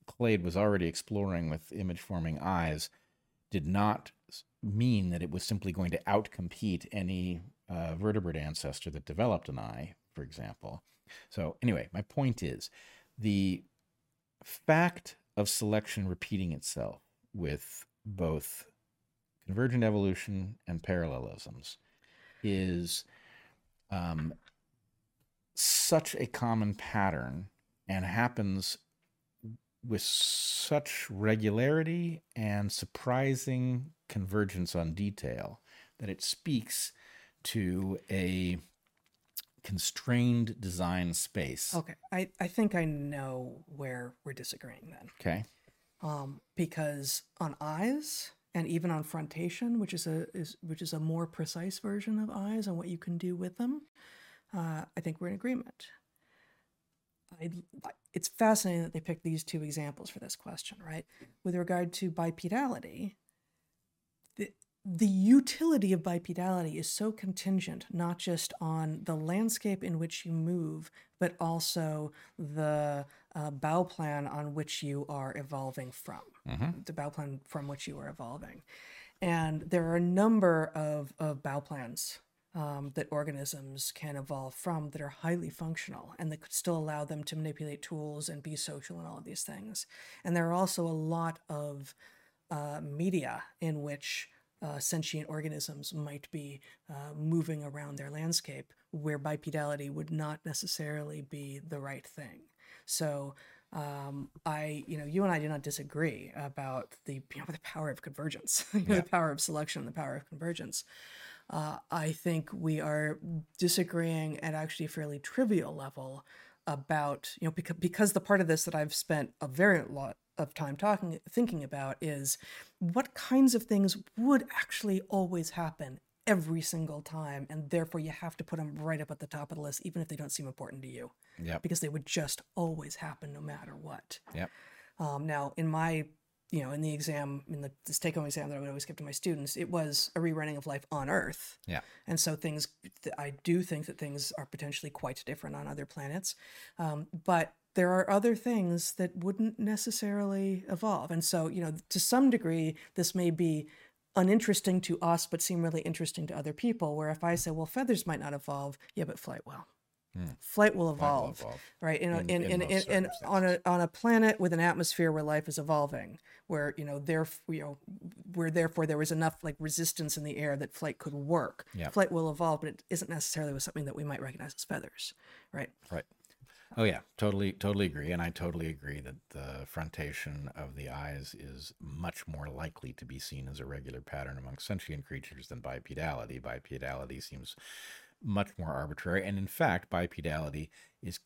clade was already exploring with image forming eyes did not mean that it was simply going to outcompete any uh, vertebrate ancestor that developed an eye, for example. So anyway, my point is the fact of selection repeating itself with both convergent evolution and parallelisms is um, such a common pattern and happens with such regularity and surprising convergence on detail that it speaks to a constrained design space. Okay, I, I think I know where we're disagreeing then. Okay. Um, because on eyes and even on frontation, which is a is which is a more precise version of eyes and what you can do with them, uh, I think we're in agreement. I, it's fascinating that they picked these two examples for this question, right? With regard to bipedality, the the utility of bipedality is so contingent not just on the landscape in which you move, but also the uh, Bauplan on which you are evolving from, Mhm. the Bauplan from which you are evolving. And there are a number of, of Bauplans um, that organisms can evolve from that are highly functional and that could still allow them to manipulate tools and be social and all of these things. And there are also a lot of uh, media in which uh, sentient organisms might be uh, moving around their landscape where bipedality would not necessarily be the right thing. So um, I, you know, you and I do not disagree about the, you know, the power of convergence, [LAUGHS] you know, Yeah. the power of selection, the power of convergence. Uh, I think we are disagreeing at actually a fairly trivial level about, you know, because, because the part of this that I've spent a very lot of time talking, thinking about is what kinds of things would actually always happen every single time. And therefore you have to put them right up at the top of the list, even if they don't seem important to you Yep. because they would just always happen no matter what. Yep. Um, now, in my, you know, in the exam, in the this take-home exam that I would always give to my students, it was a rerunning of life on Earth. Yeah. And so things, I do think that things are potentially quite different on other planets, um, but there are other things that wouldn't necessarily evolve. And so, you know, to some degree, this may be uninteresting to us, but seem really interesting to other people. Where if I say, well, feathers might not evolve, yeah, but flight will. Hmm. Flight will Flight will evolve evolve. right in in- in, in in, in, in, on a on a planet with an atmosphere where life is evolving where you know there you know where therefore there was enough like resistance in the air that flight could work Yeah. flight will evolve but it isn't necessarily with something that we might recognize as feathers right Right. Oh yeah, totally, totally agree, and I totally agree that the frontation of the eyes is much more likely to be seen as a regular pattern among sentient creatures than bipedality. Bipedality seems much more arbitrary, and in fact, bipedality is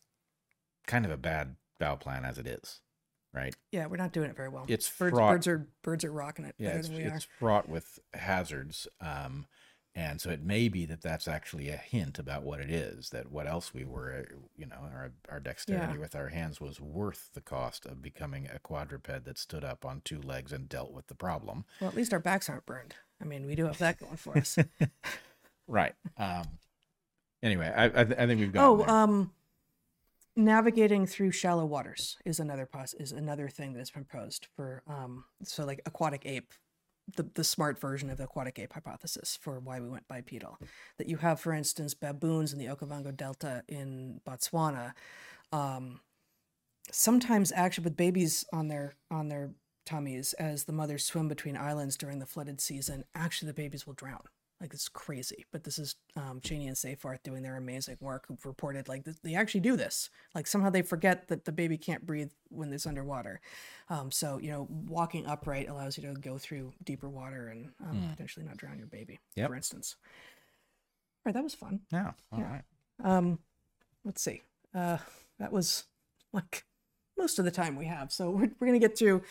kind of a bad Bauplan as it is. right? Yeah, we're not doing it very well. It's birds, fraught. birds are birds are rocking it yeah, better it's, than we it's fraught with hazards. Um, and so it may be that that's actually a hint about what it is, that what else we were, you know, our, our dexterity Yeah. with our hands was worth the cost of becoming a quadruped that stood up on two legs and dealt with the problem. Well, at least our backs aren't burned. I mean, we do have that going for us. [LAUGHS] Right. Um, anyway, I, I, th- I think we've got. oh, um, navigating through shallow waters is another pos- is another thing that's been posed for um so like aquatic ape the, the smart version of the aquatic ape hypothesis for why we went bipedal. That you have for instance baboons in the okavango delta in botswana um sometimes actually with babies on their on their tummies as the mothers swim between islands during the flooded season actually the babies will drown like it's crazy but this is um, Cheney and Seyfarth doing their amazing work who've reported like th- they actually do this like somehow they forget that the baby can't breathe when it's underwater um, so you know walking upright allows you to go through deeper water and um, Hmm. potentially not drown your baby Yep. for instance all right that was fun Yeah. all right. Yeah. um let's see uh that was like most of the time we have so [LAUGHS] we're, we're gonna get through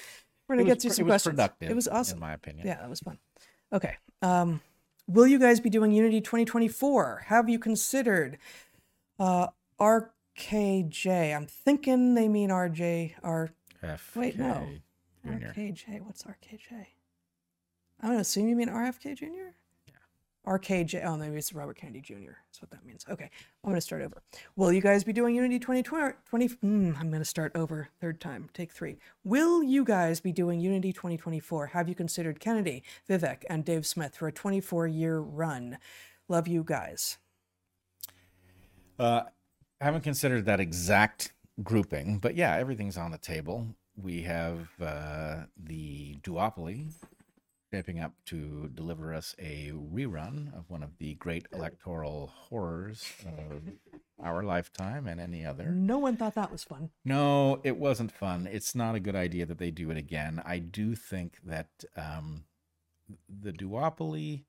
we're gonna was get through pr- some it was questions productive. it was awesome in my opinion. yeah, that was fun. Okay. Um, will you guys be doing Unity 2024? Have you considered uh, RKJ? I'm thinking they mean RJ. R. Wait, no. Junior. RKJ. What's RKJ? I'm gonna assume you mean RFK Jr. RKJ. Oh, maybe it's Robert Kennedy Jr. That's what that means. Okay, I'm gonna start over. Will you guys be doing Unity 2020? 20, mm, I'm gonna start over. Third time. Take three. Will you guys be doing Unity 2024? Have you considered Kennedy, Vivek, and Dave Smith for a 24 year run? Love you guys. Uh, I haven't considered that exact grouping, but yeah, everything's on the table. We have uh, the duopoly shaping up to deliver us a rerun of one of the great electoral horrors of [LAUGHS] our lifetime and any other. No one thought that was fun. No, it wasn't fun. It's not a good idea that they do it again. I do think that um, the duopoly,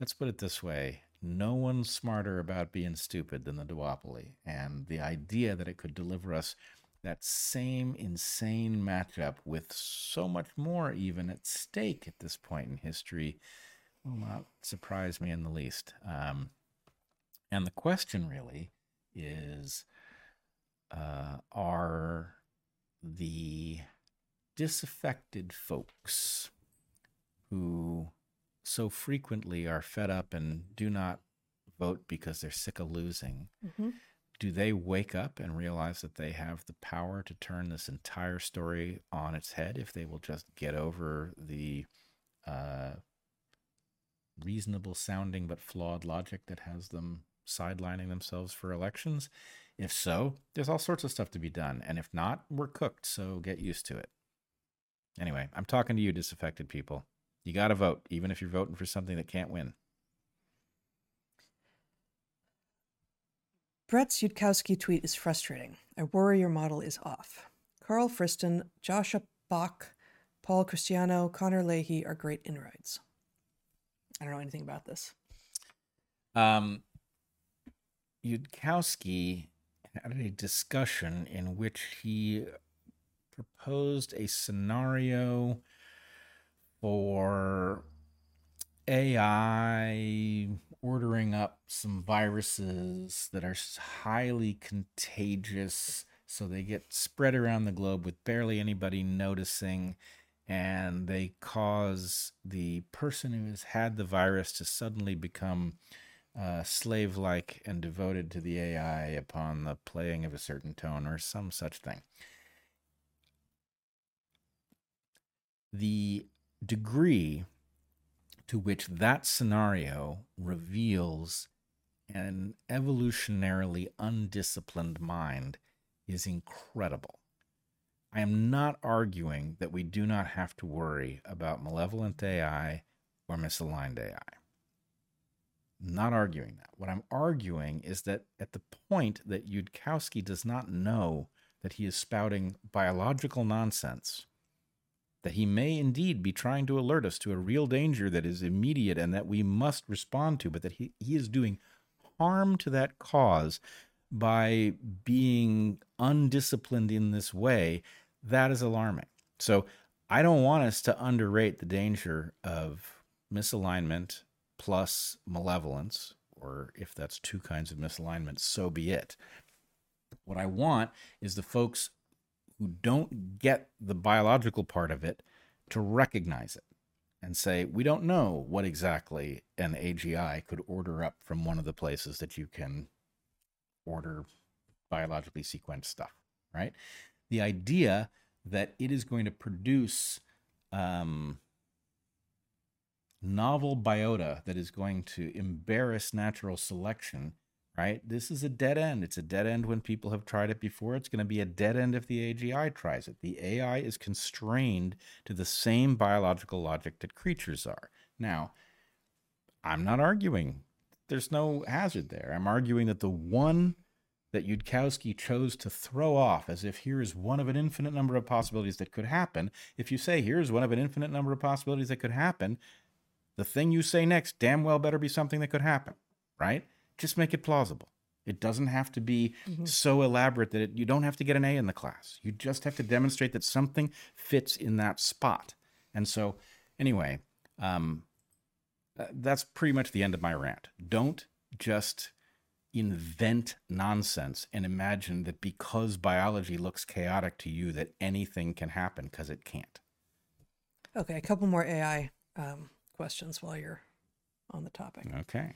let's put it this way no one's smarter about being stupid than the duopoly. And the idea that it could deliver us that same insane matchup with so much more even at stake at this point in history will not surprise me in the least. Um, and the question really is uh, are the disaffected folks who so frequently are fed up and do not vote because they're sick of losing Mhm. Do they wake up and realize that they have the power to turn this entire story on its head if they will just get over the uh, reasonable sounding but flawed logic that has them sidelining themselves for elections? If so, there's all sorts of stuff to be done. And if not, we're cooked. So get used to it. Anyway, I'm talking to you, disaffected people. You got to vote, even if you're voting for something that can't win. Bret's Yudkowsky tweet is frustrating. I worry your model is off. Karl Friston, Joscha Bach, Paul Christiano, Connor Leahy are great inroads. I don't know anything about this. Um, Yudkowsky had a discussion in which he proposed a scenario for AI ordering up some viruses that are highly contagious so they get spread around the globe with barely anybody noticing and they cause the person who has had the virus to suddenly become uh, slave like and devoted to the AI upon the playing of a certain tone or some such thing. The degree to which that scenario reveals an evolutionarily undisciplined mind is incredible. I am not arguing that we do not have to worry about malevolent AI or misaligned AI. Not arguing that. What I'm arguing is that at the point that Yudkowsky does not know that he is spouting biological nonsense, that he may indeed be trying to alert us to a real danger that is immediate and that we must respond to, but that he, he is doing harm to that cause by being undisciplined in this way, that is alarming. So I don't want us to underrate the danger of misalignment plus malevolence, or if that's two kinds of misalignment, so be it. What I want is the folks who don't get the biological part of it to recognize it and say, we don't know what exactly an AGI could order up from one of the places that you can order biologically sequenced stuff, right? The idea that it is going to produce um, novel biota that is going to embarrass natural selection right? This is a dead end. It's a dead end when people have tried it before. It's going to be a dead end if the AGI tries it. The AI is constrained to the same biological logic that creatures are. Now, I'm not arguing. There's no hazard there. I'm arguing that the one that Yudkowsky chose to throw off as if here is one of an infinite number of possibilities that could happen. If you say here's one of an infinite number of possibilities that could happen, the thing you say next damn well better be something that could happen, right? Just make it plausible. It doesn't have to be mm-hmm. so elaborate that it, you don't have to get an A in the class. You just have to demonstrate that something fits in that spot. And so, anyway, um, uh, that's pretty much the end of my rant. Don't just invent nonsense and imagine that because biology looks chaotic to you that anything can happen because it can't. Okay, a couple more AI um, questions while you're on the topic. Okay.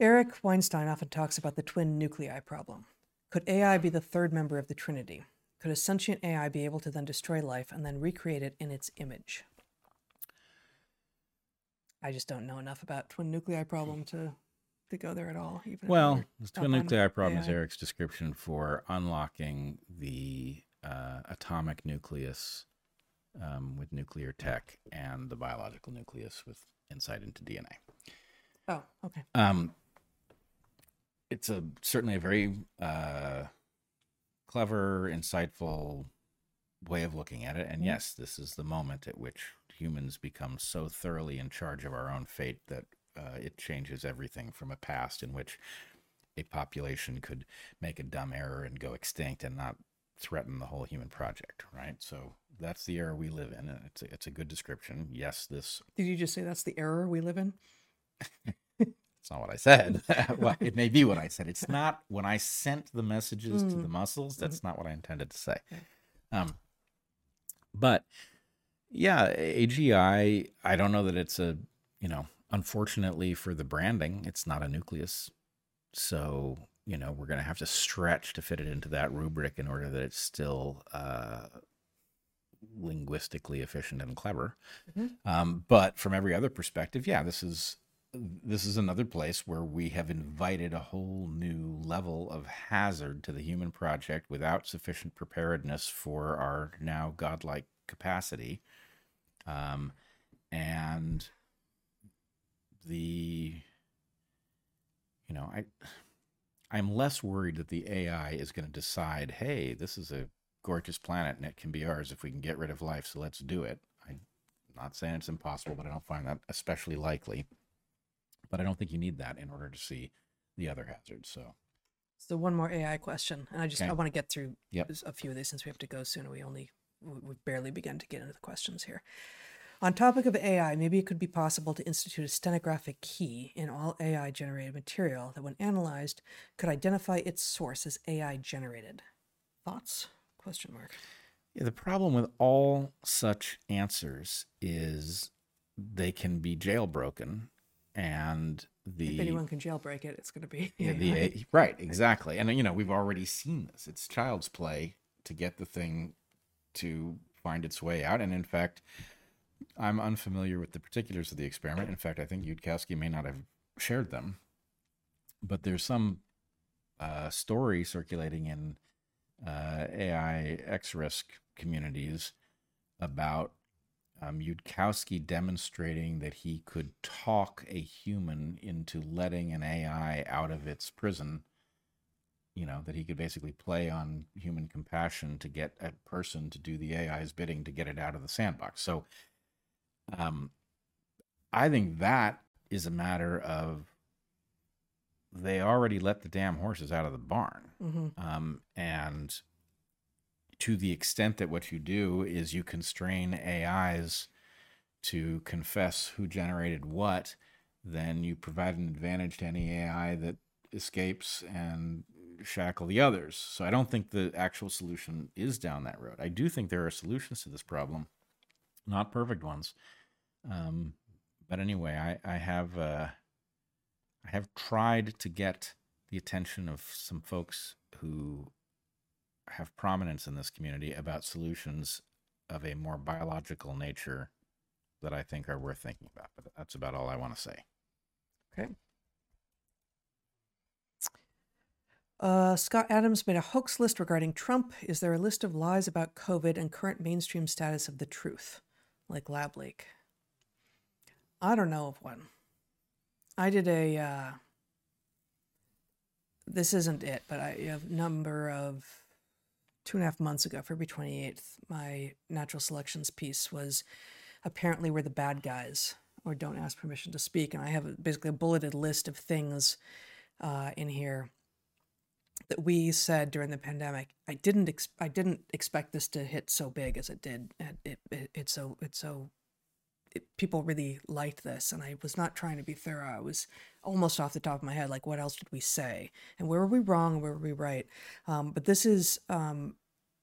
Eric Weinstein often talks about the twin nuclei problem. Could AI be the third member of the Trinity? Could a sentient AI be able to then destroy life and then recreate it in its image? I just don't know enough about twin nuclei problem to to go there at all. Even well, the twin nuclei problem AI. is Eric's description for unlocking the uh, atomic nucleus um, with nuclear tech and the biological nucleus with insight into DNA. Oh, okay. Um, it's a certainly a very uh, clever, insightful way of looking at it. And mm-hmm. yes, this is the moment at which humans become so thoroughly in charge of our own fate that uh, it changes everything from a past in which a population could make a dumb error and go extinct and not threaten the whole human project, right? So that's the era we live in. It's a, it's a good description. Yes, this. Did you just say that's the era we live in? [LAUGHS] It's not what I said. [LAUGHS] [LAUGHS] well, it may be what I said. It's not when I sent the messages mm. to the muscles. That's mm. not what I intended to say. Um, but yeah, AGI. I don't know that it's a you know. Unfortunately for the branding, it's not a nucleus. So you know we're going to have to stretch to fit it into that rubric in order that it's still uh, linguistically efficient and clever. Mm-hmm. Um, but from every other perspective, yeah, this is this is another place where we have invited a whole new level of hazard to the human project without sufficient preparedness for our now godlike capacity. Um, and the, you know, I, I'm less worried that the AI is going to decide, hey, this is a gorgeous planet and it can be ours if we can get rid of life, so let's do it. I'm not saying it's impossible, but I don't find that especially likely but I don't think you need that in order to see the other hazards. So, so one more AI question, and I just okay. I want to get through yep. a few of these since we have to go soon. We only we've barely begun to get into the questions here. On topic of AI, maybe it could be possible to institute a stenographic key in all AI generated material that, when analyzed, could identify its source as AI generated. Thoughts? Question mark. Yeah, the problem with all such answers is they can be jailbroken and the if anyone can jailbreak it, it's going to be [LAUGHS] yeah, the right exactly. And you know we've already seen this. It's child's play to get the thing to find its way out. And in fact, I'm unfamiliar with the particulars of the experiment. In fact, I think Yudkowsky may not have shared them, but there's some uh, story circulating in uh, AI X risk communities about um, Yudkowsky demonstrating that he could talk a human into letting an AI out of its prison. You know, that he could basically play on human compassion to get a person to do the AI's bidding to get it out of the sandbox. So, um, I think that is a matter of they already let the damn horses out of the barn. Mm-hmm. Um, and to the extent that what you do is you constrain AIs to confess who generated what, then you provide an advantage to any AI that escapes and shackle the others. So I don't think the actual solution is down that road. I do think there are solutions to this problem, not perfect ones. Um, but anyway, I, I have uh, I have tried to get the attention of some folks who have prominence in this community about solutions of a more biological nature that I think are worth thinking about. But that's about all I want to say. Okay. Uh, Scott Adams made a hoax list regarding Trump. Is there a list of lies about COVID and current mainstream status of the truth, like Lab Leak? I don't know of one. I did a. Uh, this isn't it, but I have number of two and a half months ago, February twenty eighth. My natural selections piece was apparently we're the bad guys or don't ask permission to speak, and I have basically a bulleted list of things uh, in here that we said during the pandemic. I didn't ex- I didn't expect this to hit so big as it did. And it, it it's so it's so it, people really liked this, and I was not trying to be thorough. I was almost off the top of my head, like what else did we say, and where were we wrong, and where were we right? Um, but this is um,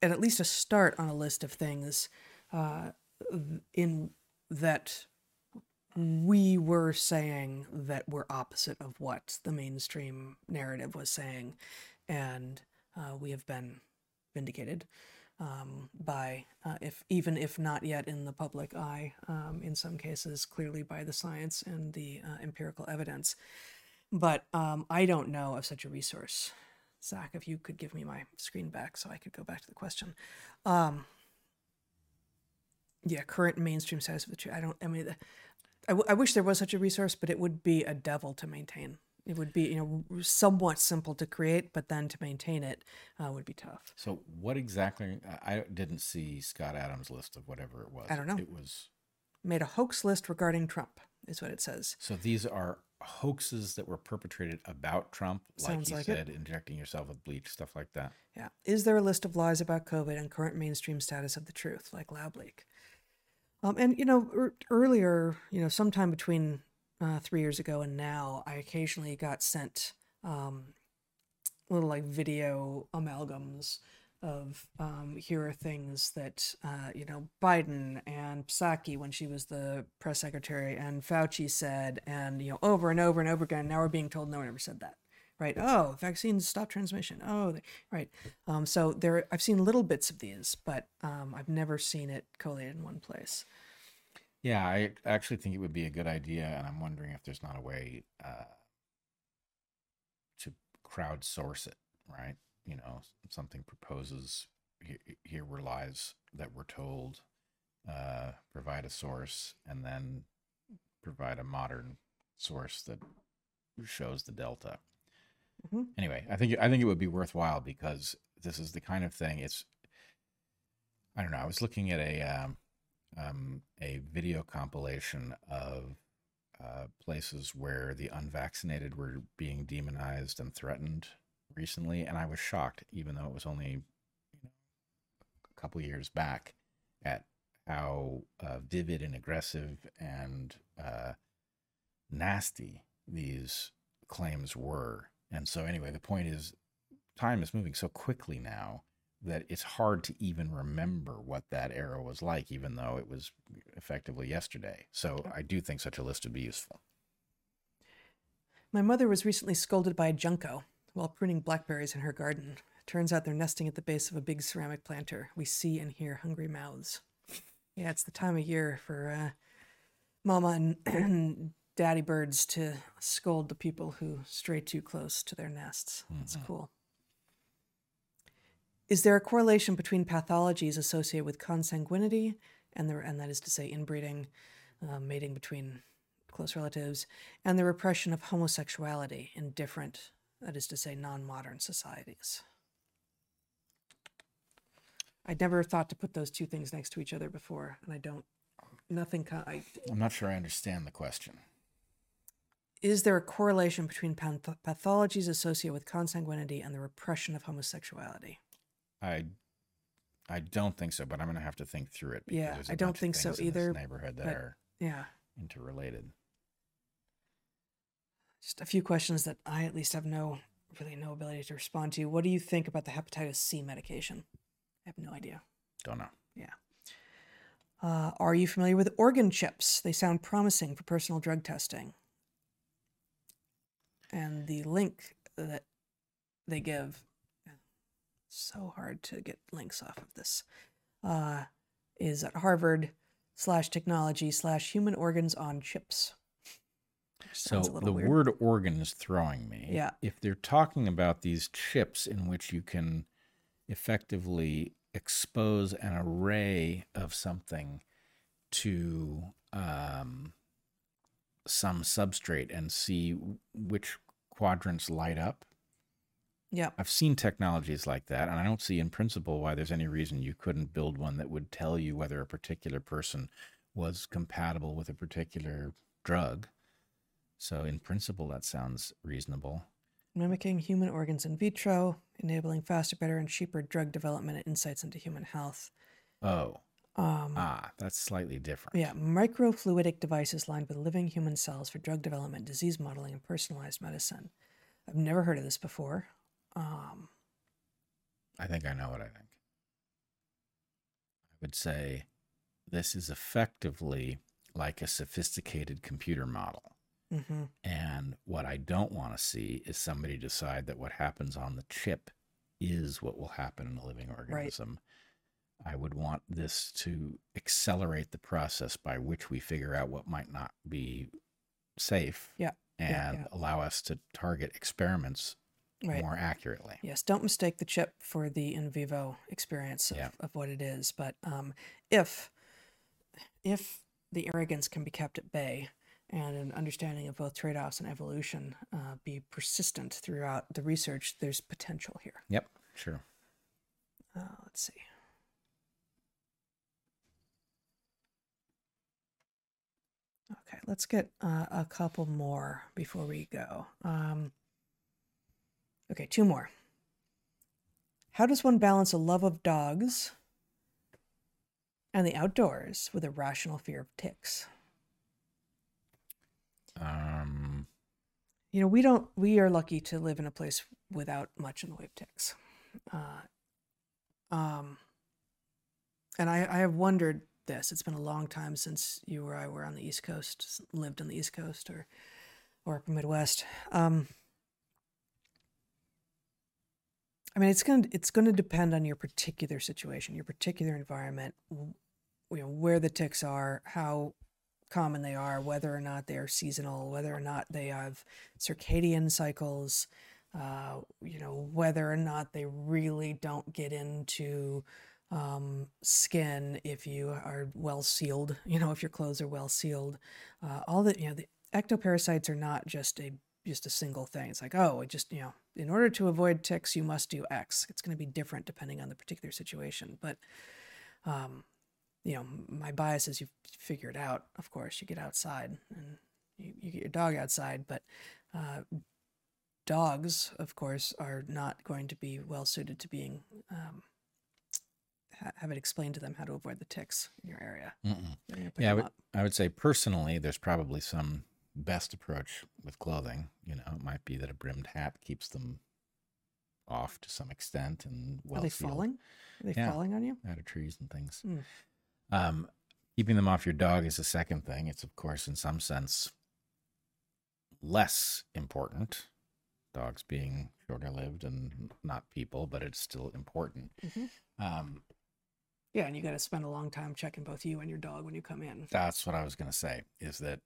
at least a start on a list of things uh, in that we were saying that we're opposite of what the mainstream narrative was saying and uh, we have been vindicated um, by, uh, if even if not yet in the public eye, um, in some cases clearly by the science and the uh, empirical evidence. But um, I don't know of such a resource. Zach, if you could give me my screen back so I could go back to the question. Um, yeah, current mainstream truth. I don't. I mean, I, w- I wish there was such a resource, but it would be a devil to maintain it would be you know somewhat simple to create but then to maintain it uh, would be tough. So what exactly i didn't see scott adams list of whatever it was. I don't know. It was made a hoax list regarding trump is what it says. So these are hoaxes that were perpetrated about trump Sounds like like you it. said injecting yourself with bleach stuff like that. Yeah. Is there a list of lies about covid and current mainstream status of the truth like lab leak um, and you know er- earlier you know sometime between uh, three years ago and now, I occasionally got sent um, little like video amalgams of um, here are things that uh, you know Biden and Psaki when she was the press secretary and Fauci said, and you know over and over and over again. Now we're being told no one ever said that, right? Oh, vaccines stop transmission. Oh, they, right. Um, so there, I've seen little bits of these, but um, I've never seen it collated in one place. Yeah, I actually think it would be a good idea, and I'm wondering if there's not a way uh, to crowdsource it, right? You know, something proposes here, here were lies that were told, uh, provide a source, and then provide a modern source that shows the delta. Mhm. Anyway, I think I think it would be worthwhile because this is the kind of thing. It's I don't know. I was looking at a um, um, a video compilation of uh, places where the unvaccinated were being demonized and threatened recently, and I was shocked, even though it was only you know, a couple years back, at how uh, vivid and aggressive and uh, nasty these claims were. And so, anyway, the point is, time is moving so quickly now that it's hard to even remember what that era was like, even though it was effectively yesterday. So I do think such a list would be useful. My mother was recently scolded by a junco while pruning blackberries in her garden. Turns out they're nesting at the base of a big ceramic planter. We see and hear hungry mouths. Yeah, it's the time of year for uh, mama and, and [CLEARS THROAT] daddy birds to scold the people who stray too close to their nests. That's cool. Is there a correlation between pathologies associated with consanguinity, and the, and that is to say, inbreeding, uh, mating between close relatives, and the repression of homosexuality in different, that is to say, non-modern societies? I'd never thought to put those two things next to each other before, and I don't. Nothing. co- I, I'm not sure I understand the question. is there a correlation between path- pathologies associated with consanguinity and the repression of homosexuality? I I don't think so, but I'm going to have to think through it. because Yeah, I don't think so things in this either, Neighborhood that are Yeah. interrelated. Just a few questions that I at least have no really no ability to respond to. What do you think about the hepatitis C medication? I have no idea. Don't know. Yeah. Uh, are you familiar with organ chips? They sound promising for personal drug testing. And the link that they give, so hard to get links off of this, uh, is at Harvard slash technology slash human organs on chips. So Sounds a little the weird. word organ is throwing me. Yeah. If they're talking about these chips in which you can effectively expose an array of something to um, some substrate and see which quadrants light up. Yeah. I've seen technologies like that, and I don't see in principle why there's any reason you couldn't build one that would tell you whether a particular person was compatible with a particular drug. So, in principle, that sounds reasonable. Mimicking human organs in vitro, enabling faster, better, and cheaper drug development and insights into human health. Oh, Um, ah, that's slightly different. Yeah, microfluidic devices lined with living human cells for drug development, disease modeling, and personalized medicine. I've never heard of this before. Um, I think I know what I think. I would say this is effectively like a sophisticated computer model. mhm. And what I don't want to see is somebody decide that what happens on the chip is what will happen in a living organism. Right. I would want this to accelerate the process by which we figure out what might not be safe. Yeah, And yeah, yeah. allow us to target experiments Right. more accurately. Yes, don't mistake the chip for the in vivo experience of, Yeah. of what it is. But um, if if the arrogance can be kept at bay and an understanding of both trade offs and evolution uh, be persistent throughout the research, there's potential here. Yep, sure. Uh, let's see. Okay, let's get uh, a couple more before we go. Um, okay, two more. How does one balance a love of dogs and the outdoors with a rational fear of ticks? Um, You know, we don't, we are lucky to live in a place without much in the way of ticks. Uh, um, and I, I have wondered this. It's been a long time since you or I were on the East Coast, lived on the East Coast or, or Midwest. Um, I mean, it's gonna it's gonna depend on your particular situation, your particular environment, you know, where the ticks are, how common they are, whether or not they are seasonal, whether or not they have circadian cycles, uh, you know, whether or not they really don't get into um, skin if you are well sealed, [LAUGHS] you know, if your clothes are well sealed. Uh, all the, you know, the ectoparasites are not just a just a single thing. It's like, oh, it just, you know, in order to avoid ticks, you must do X. It's going to be different depending on the particular situation. But, um, you know, my bias is you figure it out. Of course, you get outside and you, you get your dog outside, but uh, dogs, of course, are not going to be well suited to being um, ha- have it explained to them how to avoid the ticks in your area. Yeah, I would. I would say personally, there's probably some best approach with clothing. You know, it might be that a brimmed hat keeps them off to some extent and well Are they falling? Are they Yeah. falling on you? out of trees and things. Hmm. Um, keeping them off your dog is a second thing. It's of course, in some sense, less important. Dogs being shorter lived and not people, but it's still important. Mhm. Um, Yeah, and you got to spend a long time checking both you and your dog when you come in. that's what I was going to say is that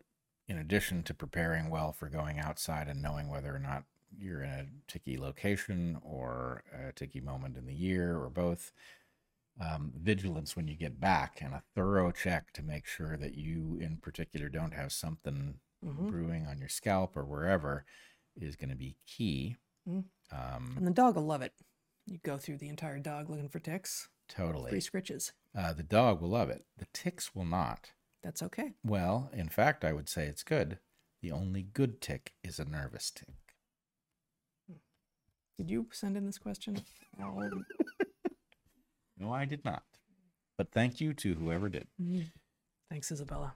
in addition to preparing well for going outside and knowing whether or not you're in a ticky location or a ticky moment in the year or both, um, vigilance when you get back and a thorough check to make sure that you, in particular, don't have something hmm brewing on your scalp or wherever is going to be key. Mm. Um, And the dog will love it. You go through the entire dog looking for ticks, totally. free scritches. Uh, the dog will love it. The ticks will not. That's okay. Well, in fact, I would say it's good. The only good tick is a nervous tick. Did you send in this question? No, [LAUGHS] I did not. But thank you to whoever did. Mm. Thanks, Isabella.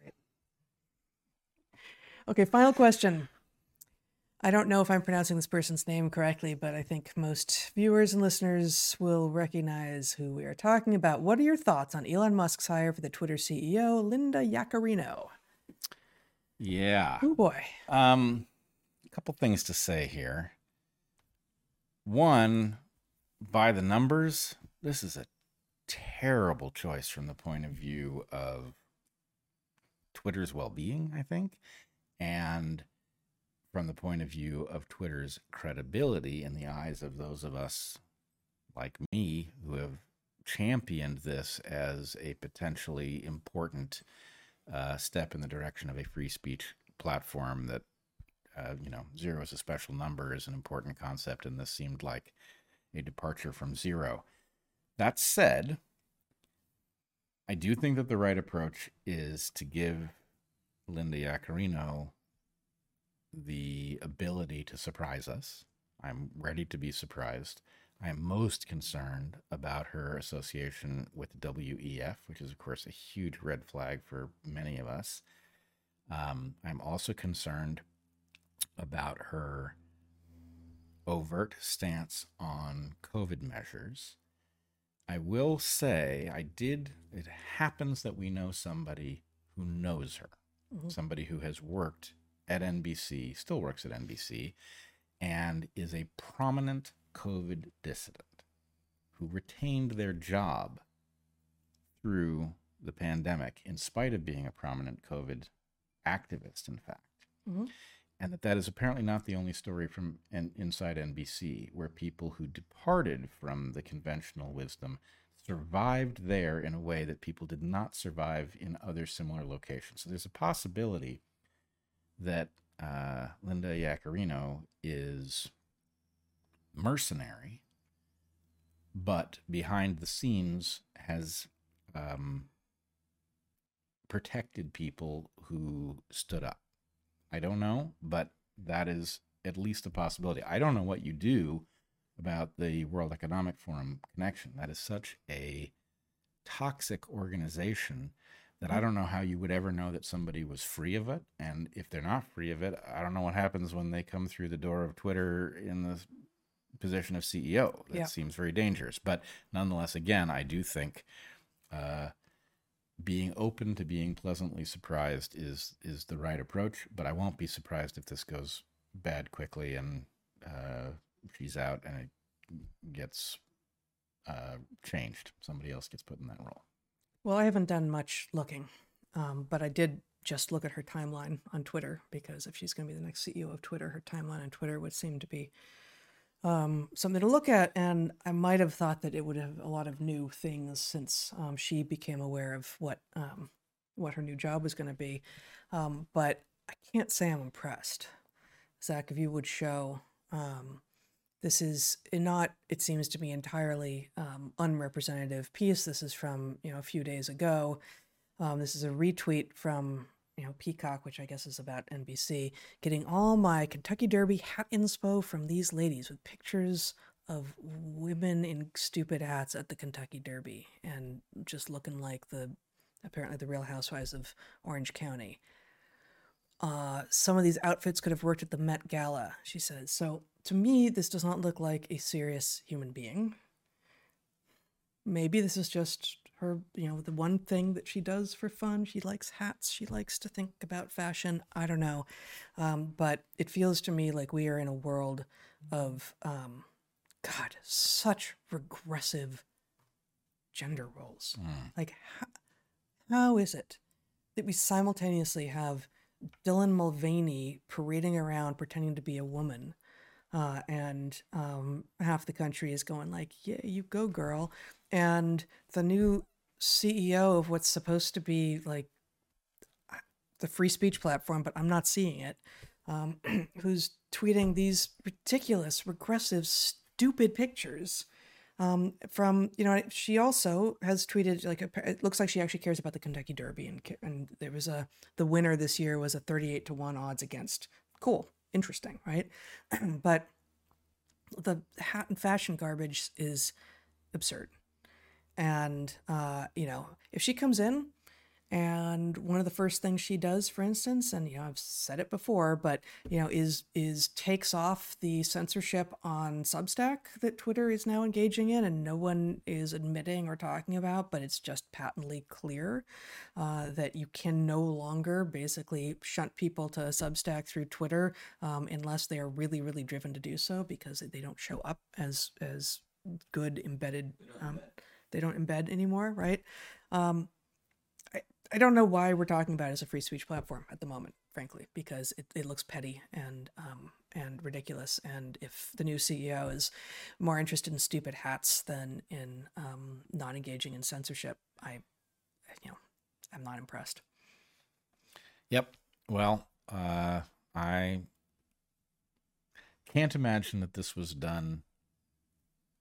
Great. Okay, final question. I don't know if I'm pronouncing this person's name correctly, but I think most viewers and listeners will recognize who we are talking about. What are your thoughts on Elon Musk's hire for the Twitter CEO, Linda Yaccarino? Yeah. Oh boy. Um, a couple things to say here. One, by the numbers, this is a terrible choice from the point of view of Twitter's well being, I think, and from the point of view of Twitter's credibility in the eyes of those of us like me who have championed this as a potentially important uh, step in the direction of a free speech platform that, uh, you know, zero is a special number is an important concept, and this seemed like a departure from zero. That said, I do think that the right approach is to give Linda Yaccarino the ability to surprise us. I'm ready to be surprised. I am most concerned about her association with WEF, which is, of course, a huge red flag for many of us. Um, I'm also concerned about her overt stance on COVID measures. I will say, I did, it happens that we know somebody who knows her, Mhm. somebody who has worked at NBC, still works at NBC, and is a prominent COVID dissident who retained their job through the pandemic in spite of being a prominent COVID activist, in fact. Mhm. And that that is apparently not the only story from in, inside NBC, where people who departed from the conventional wisdom survived there in a way that people did not survive in other similar locations. So there's a possibility that uh, Linda Yaccarino is mercenary, but behind the scenes has um, protected people who stood up. I don't know, but that is at least a possibility. I don't know what you do about the World Economic Forum connection. That is such a toxic organization that I don't know how you would ever know that somebody was free of it. And if they're not free of it, I don't know what happens when they come through the door of Twitter in the position of CEO. That Yeah. seems very dangerous. But nonetheless, again, I do think uh, being open to being pleasantly surprised is is the right approach. But I won't be surprised if this goes bad quickly and uh, she's out and it gets uh, changed. Somebody else gets put in that role. Well, I haven't done much looking, um, but I did just look at her timeline on Twitter because if she's going to be the next CEO of Twitter, her timeline on Twitter would seem to be um, something to look at. And I might have thought that it would have a lot of new things since um, she became aware of what um, what her new job was going to be. Um, but I can't say I'm impressed. Zach, if you would show. Um, this is not, it seems to be entirely um, unrepresentative piece. This is from, you know, a few days ago. Um, this is a retweet from, you know, Peacock, which I guess is about NBC, getting all my Kentucky Derby hat inspo from these ladies with pictures of women in stupid hats at the Kentucky Derby and just looking like the, apparently the Real Housewives of Orange County. Uh, some of these outfits could have worked at the Met Gala, she says. So to me, this does not look like a serious human being. Maybe this is just her, you know, the one thing that she does for fun. She likes hats. She likes to think about fashion. I don't know. Um, but it feels to me like we are in a world of, um, God, such regressive gender roles. Like, how, how is it that we simultaneously have Dylan Mulvaney parading around pretending to be a woman, uh, and um, half the country is going like, "Yeah, you go, girl," and the new CEO of what's supposed to be like the free speech platform, but I'm not seeing it. Um, [CLEARS THROAT] who's tweeting these ridiculous, regressive, stupid pictures? Um, from you know she also has tweeted like a, it looks like she actually cares about the Kentucky Derby and and there was a the winner this year was a 38 to 1 odds against cool interesting right? [CLEARS THROAT] But the hat and fashion garbage is absurd. And uh, you know, if she comes in and one of the first things she does for instance and you know i've said it before but you know is is takes off the censorship on substack that twitter is now engaging in and no one is admitting or talking about but it's just patently clear uh, that you can no longer basically shunt people to substack through twitter um, unless they are really really driven to do so because they don't show up as as good embedded um, they don't embed anymore right? Um, I don't know why we're talking about it as a free speech platform at the moment, frankly, because it, it looks petty and um, and ridiculous. And if the new CEO is more interested in stupid hats than in um, not engaging in censorship, I, you know, I'm not impressed. Yep. Well, uh, I can't imagine that this was done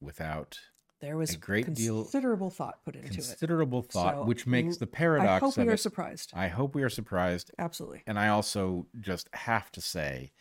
without there was a great considerable deal considerable thought put into considerable it. Considerable thought, So, which makes the paradox I hope we are it- surprised. I hope we are surprised, Absolutely. and I also just have to say,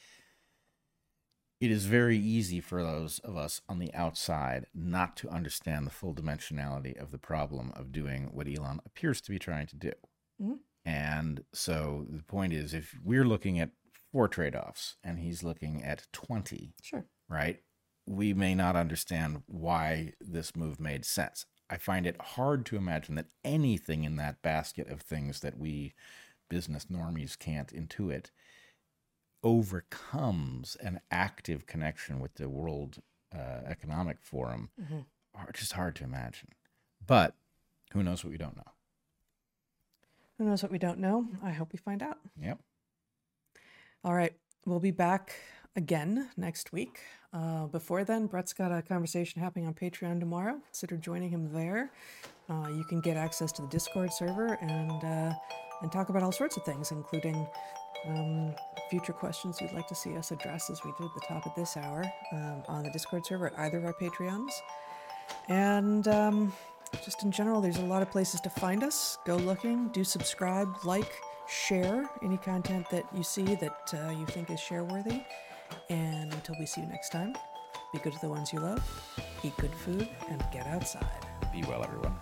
it is very easy for those of us on the outside not to understand the full dimensionality of the problem of doing what Elon appears to be trying to do. Mhm. And so the point is, if we're looking at four trade offs and he's looking at 20, Sure. right? We may not understand why this move made sense. I find it hard to imagine that anything in that basket of things that we business normies can't intuit overcomes an active connection with the World uh, Economic Forum. Mhm. Are just hard to imagine. But who knows what we don't know? Who knows what we don't know? I hope we find out. Yep. All right. We'll be back again next week. Uh, before then, Bret's got a conversation happening on Patreon tomorrow. Consider joining him there. Uh, you can get access to the Discord server and uh, and talk about all sorts of things, including um, future questions you'd like to see us address, as we did at the top of this hour um, on the Discord server at either of our Patreons. And um, just in general, there's a lot of places to find us. Go looking, do subscribe, like, share any content that you see that uh, you think is share worthy. And until we see you next time, be good to the ones you love, eat good food, and get outside. Be well, everyone.